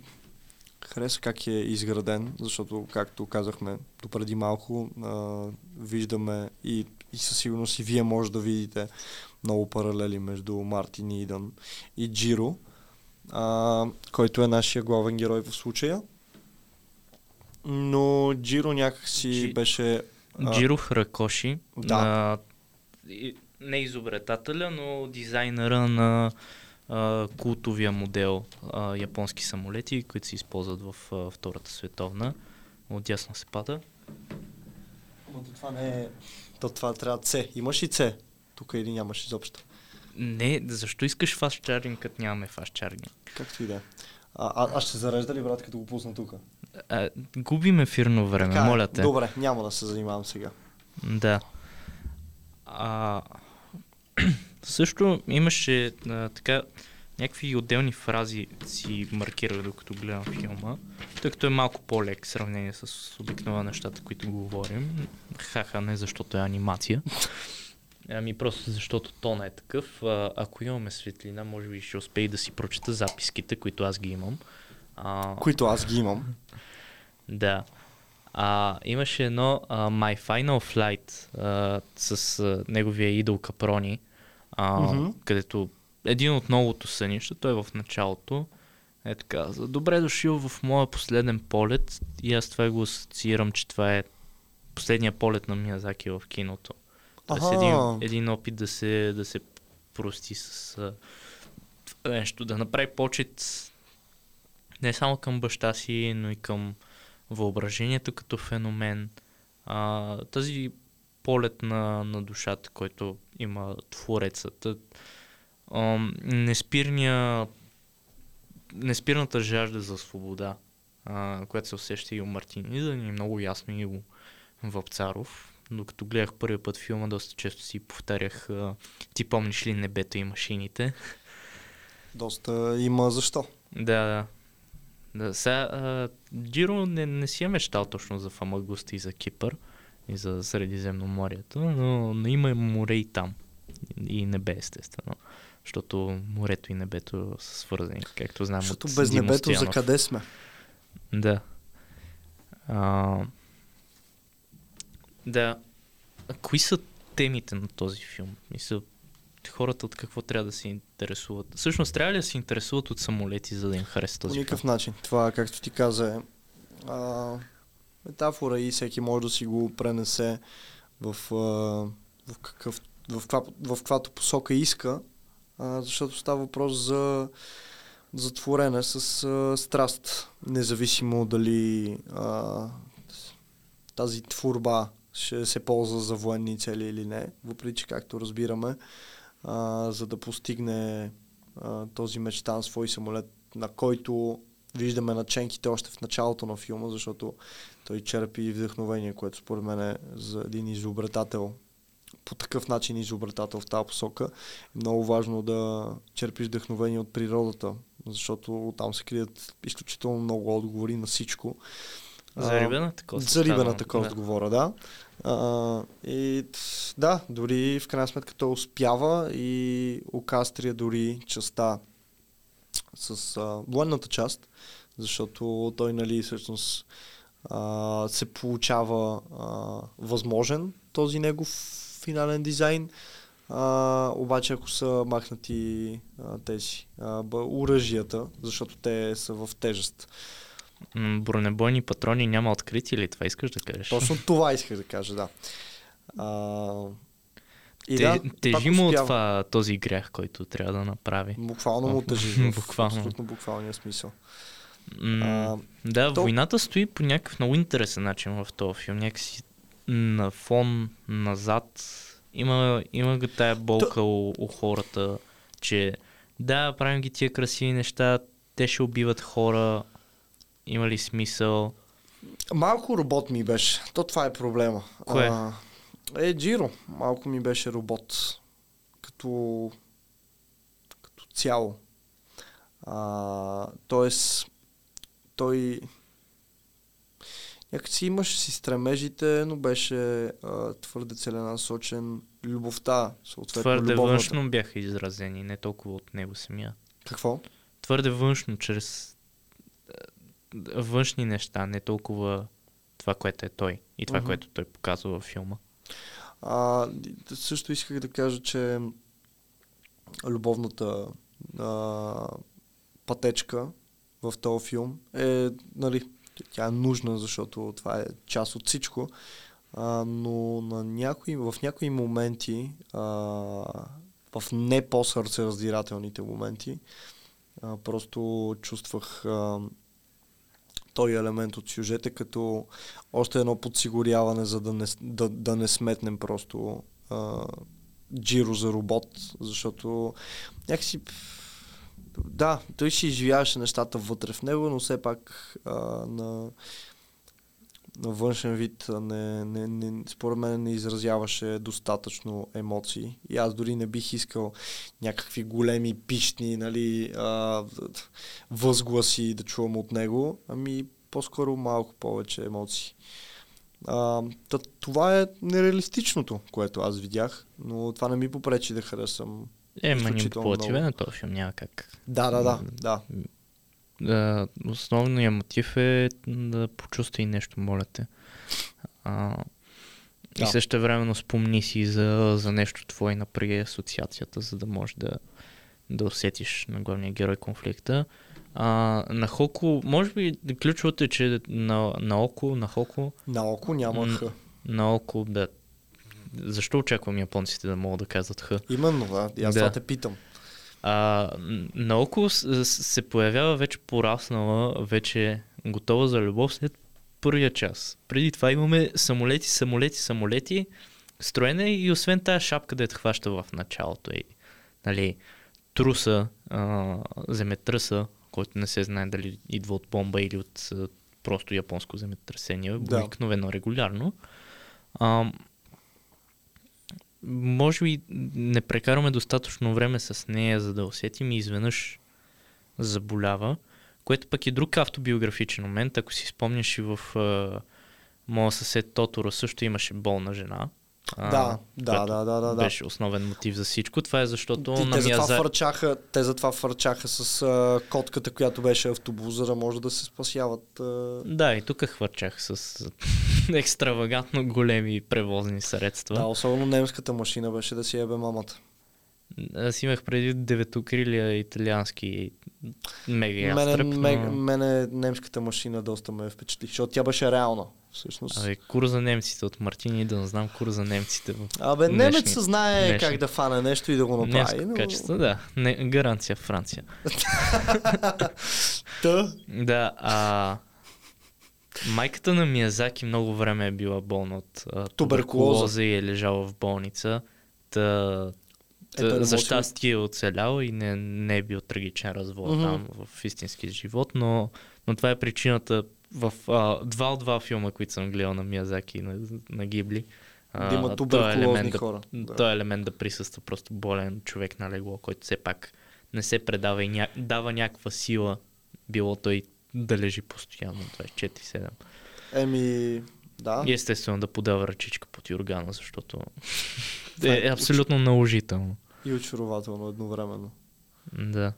хареса как е изграден, защото, както казахме допреди малко, а, виждаме и, и със сигурност и вие може да видите много паралели между Мартин и Идън и Джиро, а, който е нашия главен герой в случая. Но Джиро някакси Джи- беше... а, Джиро Хракоши, Да. на, не изобретателя, но дизайнера на а, култовия модел а, японски самолети, които се използват в а, Втората световна. Отдясно се пада. Но то това не е... То това трябва С. Имаш и С. Тук или нямаш изобщо. Не, защо искаш фаст чарджинг, като нямаме фаст чарджинг? Както и да е. А, а, аз ще зарежда ли, брат, като го пусна тук? А, губим ефирно време, Така е. моля те. Добре, няма да се занимавам сега. Да. А, също имаше а, така някакви отделни фрази си маркирах докато гледам филма, тъй като е малко по-лек в сравнение с обикновено нещата, които говорим. Хаха, не защото е анимация. Ами просто защото тона е такъв. А, ако имаме светлина, може би ще успея да си прочета записките, които аз ги имам. А, Които аз ги имам. да. А, имаше едно а, My Final Flight а, с а, неговия идол Капрони, а, Мгм. където един от многото сънища, той е в началото, е така, за добре дошъл в моя последен полет и аз това го асоциирам, че това е последния полет на Миязаки в киното. Тоест Аха. един, един опит да се, да се прости с а, нещо, да направи почет не само към баща си, но и към въображението като феномен. А, тази полет на, на душата, който има творецът. А, неспирния, неспирната жажда за свобода, а, която се усеща и у Мартин Идън и много ясно и у Вапцаров. Докато гледах първия път филма, доста често си повтарях а, ти помниш ли небето и машините? Доста има защо. Да, да. Да, сега, а, Джиро не, не си е мечтал точно за Фамагуста и за Кипър и за Средиземноморието, но, но има море и там. И небе, естествено. Защото морето и небето са свързани, както знаем Защото от без Димо небето за Стоянов. къде сме? Да. А, да. А кои са темите на този филм? Мисля, хората от какво трябва да се интересуват? Всъщност, трябва ли да се интересуват от самолети, за да им хареса По този никакъв филм? начин. Това, както ти каза, е а, метафора и всеки може да си го пренесе в, в, какъв, в, каква, в каквато посока иска, защото става въпрос за, за творене с а, страст, независимо дали а, тази творба ще се ползва за военни цели или не, въпреки както разбираме, а, за да постигне а, този мечтан свой самолет, на който виждаме наченките още в началото на филма, защото той черпи вдъхновение, което според мен е за един изобретател по такъв начин изобретател в тази посока. Е много важно да черпиш вдъхновение от природата, защото там се крият изключително много отговори на всичко. За рибената кост. За рибената кост да. говоря, да. А, и да, дори в крайна сметка той успява и окастрия дори частта с а, военната част, защото той, нали, всъщност а, се получава а, възможен този негов финален дизайн. А, обаче ако са махнати а, тези а, оръжията, защото те са в тежест. Бронебойни патрони няма открити ли? Това искаш да кажеш? Точно това исках да кажа, да. А, И Те, да, тежи му от това, този грях, който трябва да направи. Буквално му тежи. в Буквално. Абсолютно буквалния смисъл. А, да, то- войната стои по някакъв много интересен начин в този филм. Някакси на фон, назад. Има, има го тая болка у, у хората, че да, правим ги тия красиви неща, те ще убиват хора, има ли смисъл? Малко робот ми беше. То това е проблема. Кое? А, е, Джиро. Малко ми беше робот. Като, като цяло. А, тоест, той някакси имаше си стремежите, но беше а, твърде целенасочен. Любовта, съответно Твърде любовната. външно бяха изразени, не толкова от него самия. Какво? Твърде външно, чрез външни неща, не толкова това, което е той и това, Мгм. което той показва във филма. А, също исках да кажа, че любовната а, пътечка в този филм е, нали, тя е нужна, защото това е част от всичко, а, но на някои, в някои моменти, а, в не по-сърцераздирателните моменти, а, просто чувствах а, този елемент от сюжета като още едно подсигуряване, за да не, да, да не сметнем просто а, Джиро за робот, защото някакси да, той си изживяваше нещата вътре в него, но все пак а, на, на външен вид не, не, не, според мен не изразяваше достатъчно емоции. И аз дори не бих искал някакви големи пищни нали, а, възгласи да чувам от него, ами по-скоро малко повече емоции. А, това е нереалистичното, което аз видях, но това не ми попречи да харесам. Е, манипулативен е този филм, няма как. Да, да, да, да. Да, основният мотив е да почувствай нещо, моля те. А, и Да. също времено спомни си за, за нещо твое, напряги асоциацията, за да можеш да, да усетиш на главния герой конфликта. А, на Хоко, може би ключовото е, че на, на око, на Хоко, На око няма х. на око да... Защо очаквам японците да могат да казват Х? Именно, да. И аз Да. това те питам. А, наоколо се появява вече пораснала, вече готова за любов след първия час. Преди това имаме самолети, самолети, самолети, строене и освен тази шапка, да я хваща в началото. И, нали, труса, а, земетръса, който не се знае дали идва от бомба или от а, просто японско земетресение, Да. обикновено регулярно. А, може би не прекараме достатъчно време с нея, за да усетим и изведнъж заболява, което пък е друг автобиографичен момент. Ако си спомняш и в а, моя съсед Тоторо също имаше болна жена. а, Да, да, да, да, да, да. Беше основен мотив за всичко. Това е защото Те, на те, затова Миязаки... фърчаха, те затова фърчаха с а, котката, която беше автобус, за да може да се спасяват. А... Да, и тук хвърчах с екстравагантно големи превозни средства. Да, особено немската машина беше да си ебе мамата. Аз имах преди деветокрилия италиански мега Мене, ястреб, ме, но... мене немската машина доста ме впечатли, защото тя беше реална. Всъщност. Абе, кур за немците от Мартини, да не знам кур за немците. Абе, днешни- немец знае днешни- как да фане нещо и да го направи. Немско Но... качество, да. Не, гаранция Франция. Та, Да, а... Майката на Миязаки много време е била болна от а, Туберкулоза. и е лежала в болница. Та, Ето, та, не за щастие е оцеляла и не, не е бил трагичен развод Мгм. там в истински живот, но, но това е причината в а, два от два филма, които съм гледал на Миязаки и на, на Гибли. а, Да има този туберкулозни елемент хора, Да, да. Този елемент да присъства просто болен човек на легло, който все пак не се предава и ня... дава някаква сила, било той да лежи постоянно 24-7. Еми, да. И естествено да подава ръчичка под юргана, защото Това е абсолютно наложително. И очарователно едновременно. Да.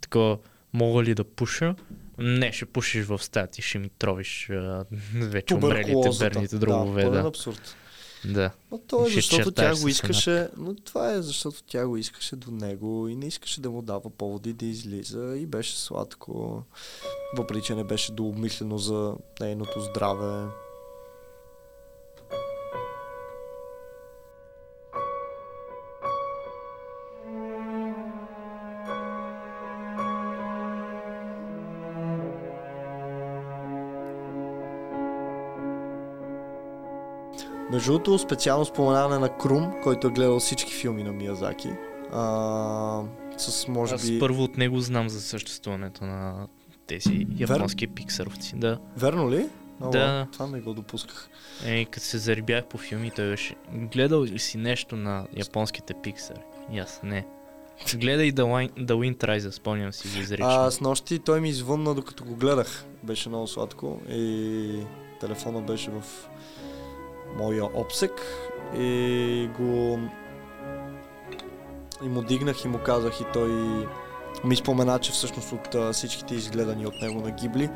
Такова, мога ли да пуша? Не, ще пушиш в стаята и ще ми тровиш а, вече умрелите верните дробове. Да, Да, абсурд. Да. Но то е Ще защото тя го искаше, но това е защото тя го искаше до него и не искаше да му дава поводи да излиза и беше сладко, въпреки че не беше дообмислено за нейното здраве. Между другото, специално споменаване на Крум, който е гледал всички филми на Миязаки. А, с, може Аз би... първо от него знам за съществуването на тези японски пиксаровци. Да. Верно ли? О, Да. Това не го допусках. Е, като се зарибях по филми, той беше. Гледал ли си нещо на японските пиксари? И аз не. Гледай The, Win- The Wind Rises, спомням си го изрично. А, с нощи той ми извънна, докато го гледах. Беше много сладко и телефона беше в моя обсек и го и му дигнах и му казах и той ми спомена, че всъщност от всичките изгледани от него на Гибли,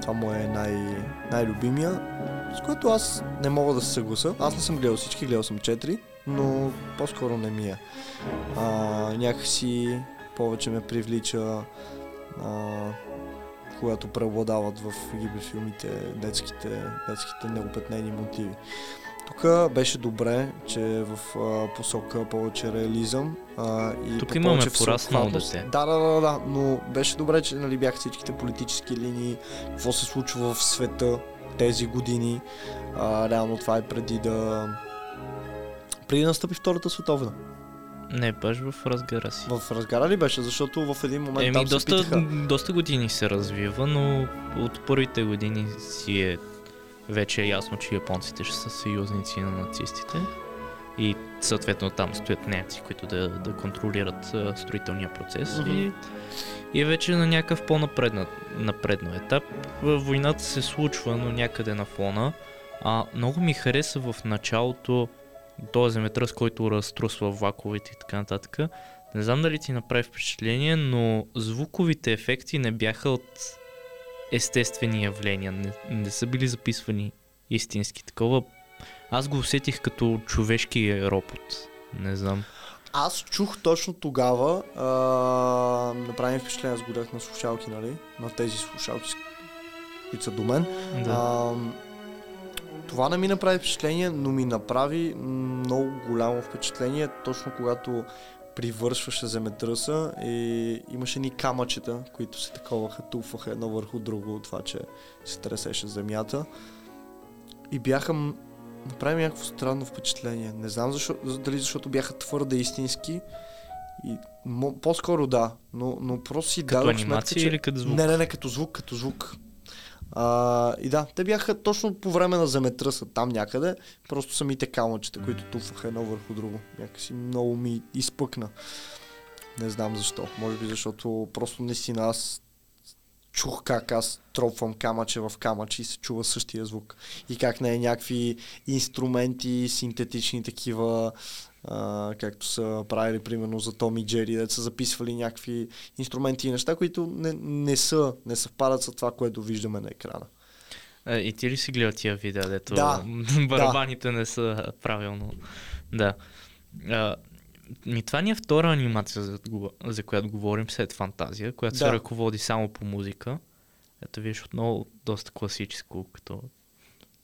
това му е най- най-любимия, с което аз не мога да се съгласа. Аз не съм гледал всички, гледал съм 4, но по-скоро не ми е. А, някакси повече ме привлича а, когато преобладават в Гибли филмите детските, детските неопетнени мотиви. Тук беше добре, че е в а, посока повече реализъм а, и Тук по- имаме пораснало дете. Да, да, да, да, но беше добре, че нали, бяха всичките политически линии, какво се случва в света тези години. А, реално това е преди да преди да настъпи Втората световна. Не, баш в разгара си. В разгара ли беше? Защото в един момент Еми, там се доста, питаха. доста години се развива, но от първите години си е вече е ясно, че японците ще са съюзници на нацистите. И съответно там стоят немци, които да, да контролират а, строителния процес. Мгм. И, и вече на някакъв напреднал етап. Войната се случва, но някъде на фона. А много ми хареса в началото този земетръс, който разтрусва влаковете и така нататък. Не знам дали ти направи впечатление, но звуковите ефекти не бяха от естествени явления. Не, не са били записвани истински такова. Аз го усетих като човешки ропот. Не знам. Аз чух точно тогава, а, направи впечатление, аз горях на слушалки, нали? На тези слушалки, които са до мен. Да. А, това не ми направи впечатление, но ми направи много голямо впечатление, точно когато привършваше земетръса и имаше ни камъчета, които се таковаха, туфаха едно върху друго от това, че се тресеше земята. И бяха направи някакво странно впечатление. Не знам защо, за- дали защото бяха твърде истински. И, мо, по-скоро да, но, но просто си като дадох сметка, че... или като звук? Не, не, не, като звук, като звук. А, и да, те бяха точно по време на земетръса там някъде, просто самите камъчета, които туфаха едно върху друго. Някакси много ми изпъкна. Не знам защо. Може би защото просто наистина аз чух как аз тропвам камъче в камъче и се чува същия звук. И как не е някакви инструменти, синтетични такива, а, както са правили примерно за Том и Джери, да са записвали някакви инструменти и неща, които не, не са, не съвпадат с това, което виждаме на екрана. А, и ти ли си гледал тия видеа, дето Да. барабаните не са правилно? Да. А, ми това ни е втора анимация, за, за която говорим след фантазия, която се Да. ръководи само по музика. Ето виж отново доста класическо, като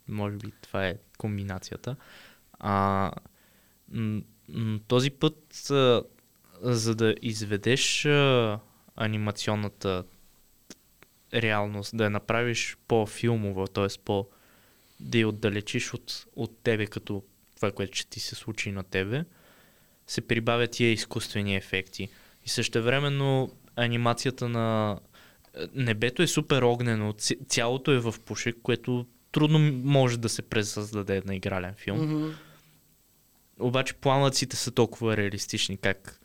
може би това е комбинацията. А, този път, за да изведеш анимационната реалност, да я направиш по-филмова, т.е. по да я отдалечиш от, от тебе, като това, което ще ти се случи на тебе, се прибавят тия изкуствени ефекти. И същевременно анимацията на небето е супер огнено, цялото е в пушек, което трудно може да се пресъздаде на игрален филм. Мгм. Обаче пламъците са толкова реалистични, как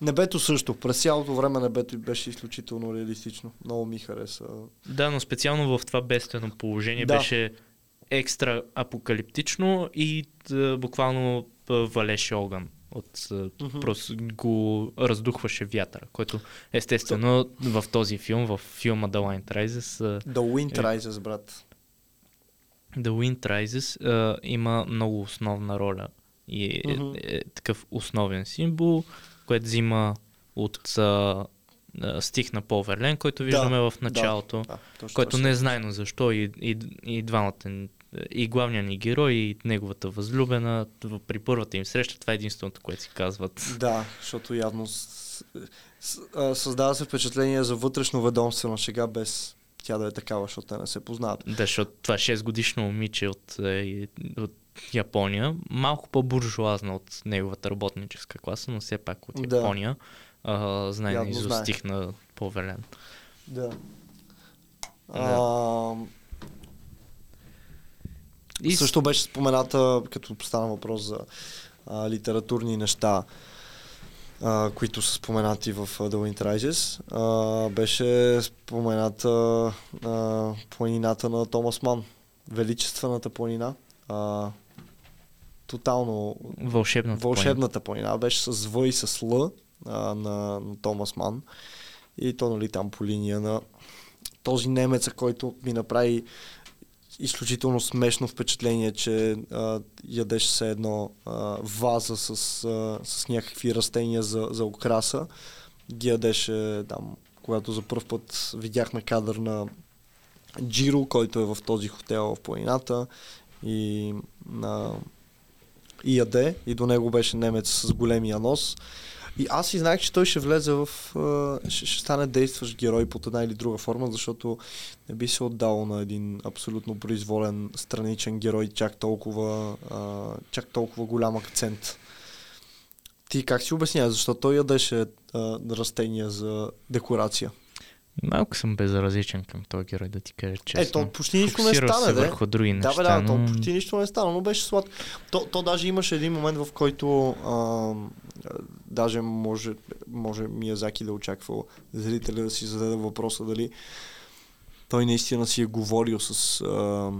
Небето също. През цялото време небето беше изключително реалистично. Много ми хареса. Да, но специално в това бедствено положение Да. беше екстра апокалиптично и а, буквално а, валеше огън. От, Мгм. Просто го раздухваше вятъра, който естествено в този филм, в филма The Line Rises, The Wind Е. Rises, брат. The Wind Rises а, има много основна роля и е, Мгм. е, такъв основен символ, който взима от а, стих на Пол Верлен, който виждаме в началото. Да, точно който това не е знайно защо и, и, и двамата, и главният ни герой, и неговата възлюбена, при първата им среща, това е единственото, което си казват. Да, защото явно с, с, а, създава се впечатление за вътрешно ведомствена шега, без тя да е такава, защото те не се познават. Да, защото това 6 годишно момиче от, е, от Япония, малко по-буржуазна от неговата работническа класа, но все пак от Да. Япония, а, знае Явно на знае. стих на Повелен. Да. Да. А, И Също беше спомената, като стана въпрос за а, литературни неща, а, които са споменати в The Wind Rises, а, беше спомената а, планината на Томас Ман. Величествената планина. А, тотално вълшебната планина. вълшебната планина беше с В и с Л а, на, на Томас Ман. И то, нали, там по линия на този немеца, който ми направи изключително смешно впечатление, че а, ядеш се едно а, ваза с, а, с някакви растения за, за украса. Ги ядеше там, когато за първ път видяхме кадър на Джиро, който е в този хотел в планината и на и яде, и до него беше немец с големия нос. И аз си знаех, че той ще влезе в... ще, стане действащ герой под една или друга форма, защото не би се отдал на един абсолютно произволен страничен герой чак толкова, чак толкова голям акцент. Ти как си обяснява, защо той ядеше а, растения за декорация? Малко съм безразличен към този герой, да ти кажа честно. Е, то почти нищо не се де. върху други Да, неща, бе, да, но... то почти нищо не стана, но беше сладко. То, то даже имаше един момент, в който а, даже може, може Миязаки да очаква зрителя да си зададе въпроса дали той наистина си е говорил с, а,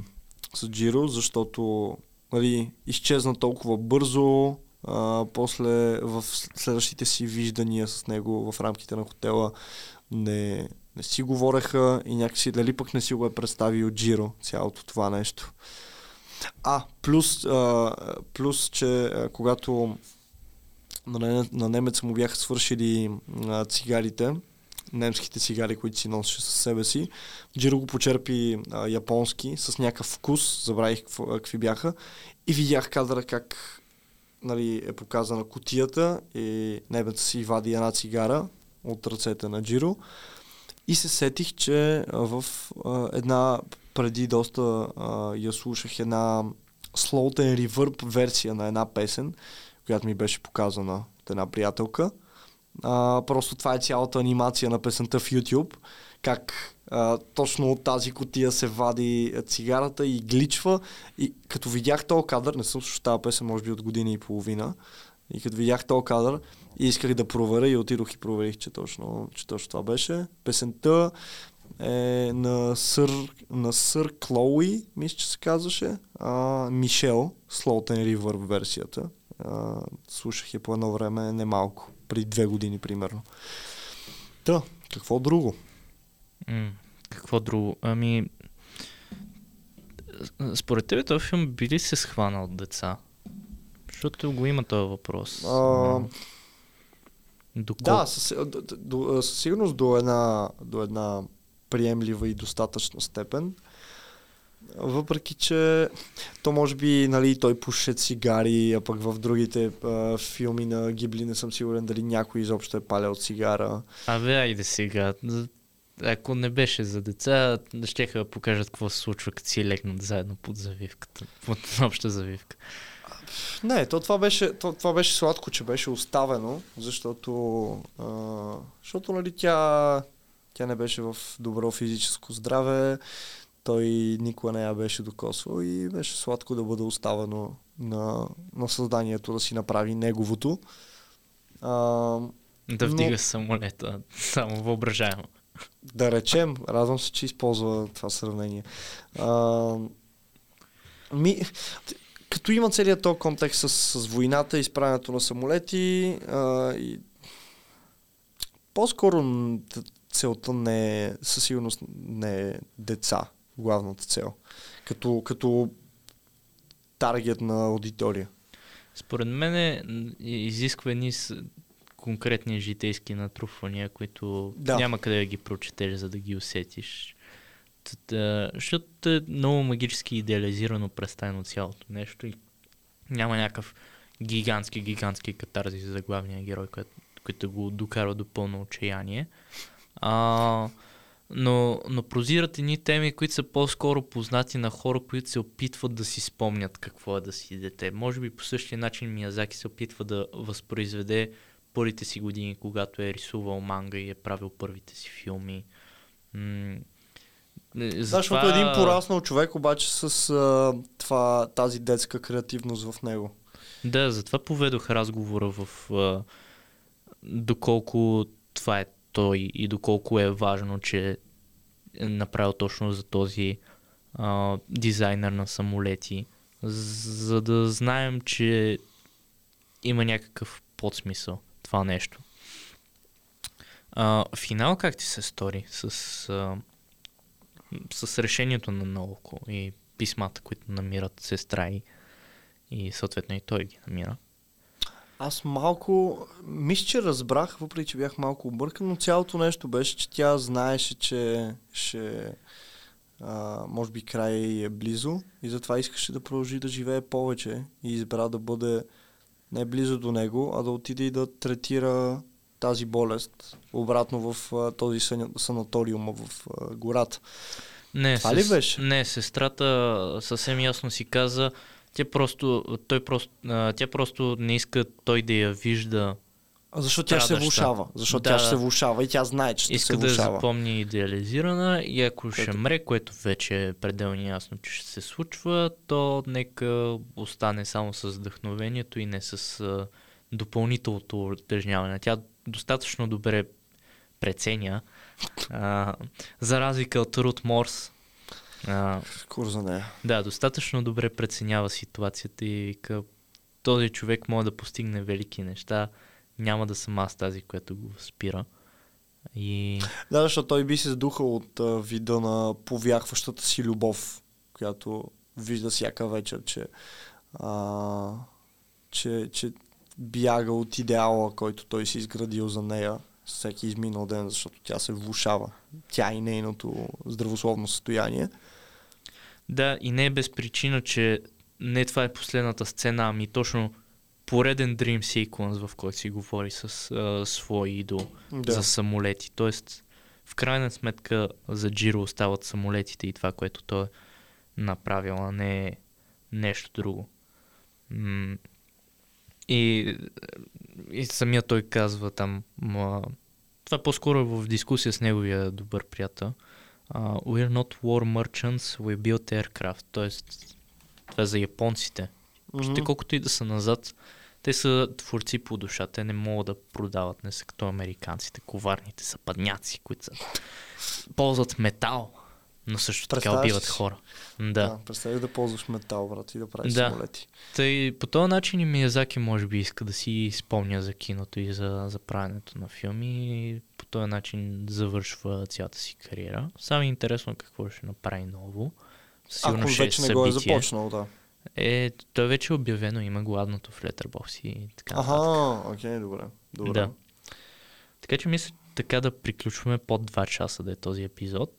с Джиро, защото нали, изчезна толкова бързо, а, после в следващите си виждания с него в рамките на хотела не, не си говореха и някакси дали пък не си го е представил Джиро цялото това нещо. А, плюс, а, плюс че а, когато на, на немеца му бяха свършили а, цигарите, немските цигари, които си носеше със себе си, Джиро го почерпи а, японски с някакъв вкус, забравих какви бяха, и видях кадъра как нали, е показана кутията и немец си вади една цигара от ръцете на Джиро и се сетих, че в а, една, преди доста а, я слушах една and Reverb версия на една песен, която ми беше показана от една приятелка. А, просто това е цялата анимация на песента в YouTube, как а, точно от тази котия се вади цигарата и гличва. И като видях този кадър, не съм слушал тази песен, може би от година и половина, и като видях този кадър, и исках да проверя и отидох и проверих, че точно, че точно това беше. Песента е на сър, на сър Клоуи, мисля, че се казваше. А, Мишел, Slow Reverb версията. А, слушах я по едно време немалко, при две години примерно. Та, какво друго? М, какво друго? Ами, според тебе този филм би ли се схванал от деца? Защото го има този въпрос. А, А, Доколко? Да, със, до, със сигурност до една, до една приемлива и достатъчна степен. Въпреки, че то може би, нали, той пуше цигари, а пък в другите а, филми на Гибли не съм сигурен дали някой изобщо е палял цигара. Абе, айде сега. Ако не беше за деца, ще да покажат какво се случва, като си легнат заедно под завивката. Под обща завивка. Не, то това беше, то, това беше сладко, че беше оставено, защото, а, защото нали, тя, тя не беше в добро физическо здраве. той никога не я беше докосвал и беше сладко да бъде оставено на, на създанието да си направи неговото. А, Да Но- вдига самолета, само въображаемо. да речем, радвам се, че използва това сравнение. А, ми, като има целият този контекст с, с войната, изправянето на самолети, а, и, по-скоро целта не е, със сигурност не е деца, главната цел. Като, като таргет на аудитория. Според мен е, изисква едни с конкретни житейски натрупвания, които Да. няма къде да ги прочетеш, за да ги усетиш. Защото е много магически идеализирано представено цялото нещо и няма някакъв гигантски, гигантски катарзис за главния герой, който, който го докарва до пълно отчаяние. А, но, но прозират едни теми, които са по-скоро познати на хора, които се опитват да си спомнят какво е да си дете. Може би по същия начин Миязаки се опитва да възпроизведе първите си години, когато е рисувал манга и е правил първите си филми. М- защото един пораснал човек обаче с а, това, тази детска креативност в него. Да, затова поведох разговора в а, доколко това е той и доколко е важно, че е направил точно за този а, дизайнер на самолети, за да знаем, че има някакъв подсмисъл това нещо. А, финал как ти се стори с, а, с решението на Наоко и писмата, които намират сестра и, и съответно и той ги намира? Аз малко, мисля, че разбрах, въпреки че бях малко объркан, но цялото нещо беше, че тя знаеше, че ще, а, може би край е близо и затова искаше да продължи да живее повече и избра да бъде не близо до него, а да отиде и да третира тази болест обратно в а, този сана- санаториум в а, гората. Не, Това ли беше? Не, сестрата съвсем ясно си каза, тя просто, той просто, а, тя просто не иска той да я вижда. А защото тя ще се влушава. Защото Да, тя ще се да. влушава и тя знае, че ще Иска се да я влушава. запомни идеализирана и ако ще Което- мре, което вече е пределно ясно, че ще се случва, то нека остане само с вдъхновението и не с допълнителното утежняване. Тя достатъчно добре преценя, а, за разлика от Рут Морс. А, Кур за нея. Да, достатъчно добре преценява ситуацията и вика, този човек може да постигне велики неща, няма да съм аз тази, която го спира. И Да, защото той би се сдухал от а, вида на повярващата си любов, която вижда всяка вечер, че, а, че, че бяга от идеала, който той си изградил за нея всеки изминал ден, защото тя се влушава. Тя и нейното здравословно състояние. да, и не е без причина, че не това е последната сцена, ами точно пореден Dream Sequence, в който си говори с а, свой идол Да. за самолети. Тоест, в крайна сметка за Джиро остават самолетите и това, което той е направил, а не нещо друго. М- И, и самия той казва там, ма, това по-скоро е в дискусия с неговия добър приятел. Uh, we're not war merchants, we build aircraft. Тоест, това е за японците. Мгм. Те колкото и да са назад, те са творци по душа. Те не могат да продават, не са като американците, коварните са падняци, които са... ползват метал, но също така убиват си? хора. Да. Да, представи да ползваш метал, брат, и да правиш Да. самолети. Тъй, по този начин и Миязаки може би иска да си спомня за киното и за, за правенето на филми и по този начин завършва цялата си кариера. Само е интересно какво ще направи ново. Със Ако сигурно ще вече не го е събитие. започнал, да. Е, той вече е обявено, има гладното в Letterboxd и така Аха, окей, добре. добре. Да. Така че мисля така да приключваме под 2 часа да е този епизод.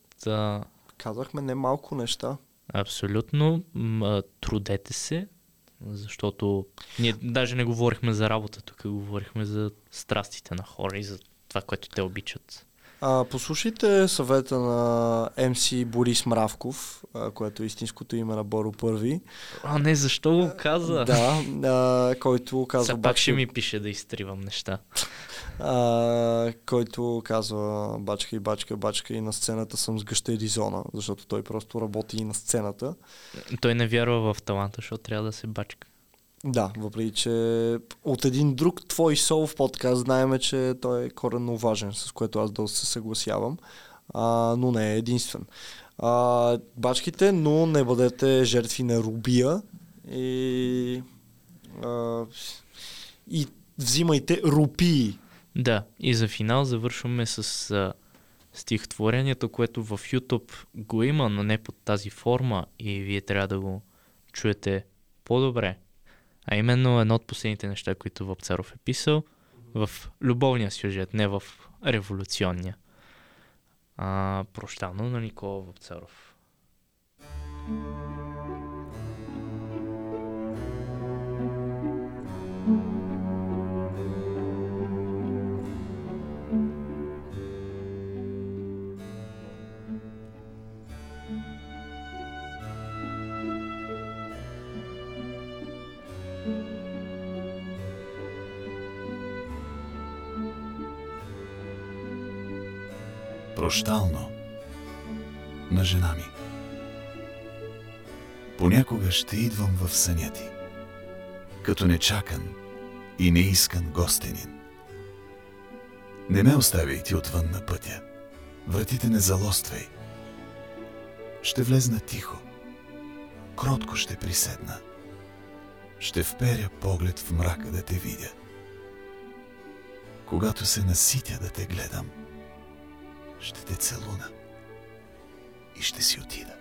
Казахме не малко неща. абсолютно. М, трудете се, защото ние даже не говорихме за работа, тук говорихме за страстите на хора и за това, което те обичат. А, послушайте съвета на МС Борис Мравков, а, което е истинското име на Боро Първи. А, не, защо го каза? Да, а, който казва Сега пак ще ми пише да изтривам неща. А, който казва бачка и бачка, бачка и на сцената съм с гъща Еризона, защото той просто работи и на сцената. Той не вярва в таланта, защото трябва да се бачка. Да, въпреки че от един друг твой сол в подкаст знаеме, че той е коренно важен, с което аз доста се съгласявам, а, но не е единствен. А, бачките, но не бъдете жертви на рубия и, а, и взимайте рупии. Да, и за финал завършваме с а, стихотворението, което в YouTube го има, но не под тази форма и вие трябва да го чуете по-добре. А именно едно от последните неща, които Вапцаров е писал в любовния сюжет, не в революционния. А, прощално на Никола Вапцаров. Прощално на жена ми. Понякога ще идвам в съня ти, като нечакан и неискан гостенин. Не ме оставяй ти отвън на пътя, вратите не залоствай. Ще влезна тихо, кротко ще приседна. Ще вперя поглед в мрака да те видя. Когато се наситя да те гледам, ще те целуна и ще си отида.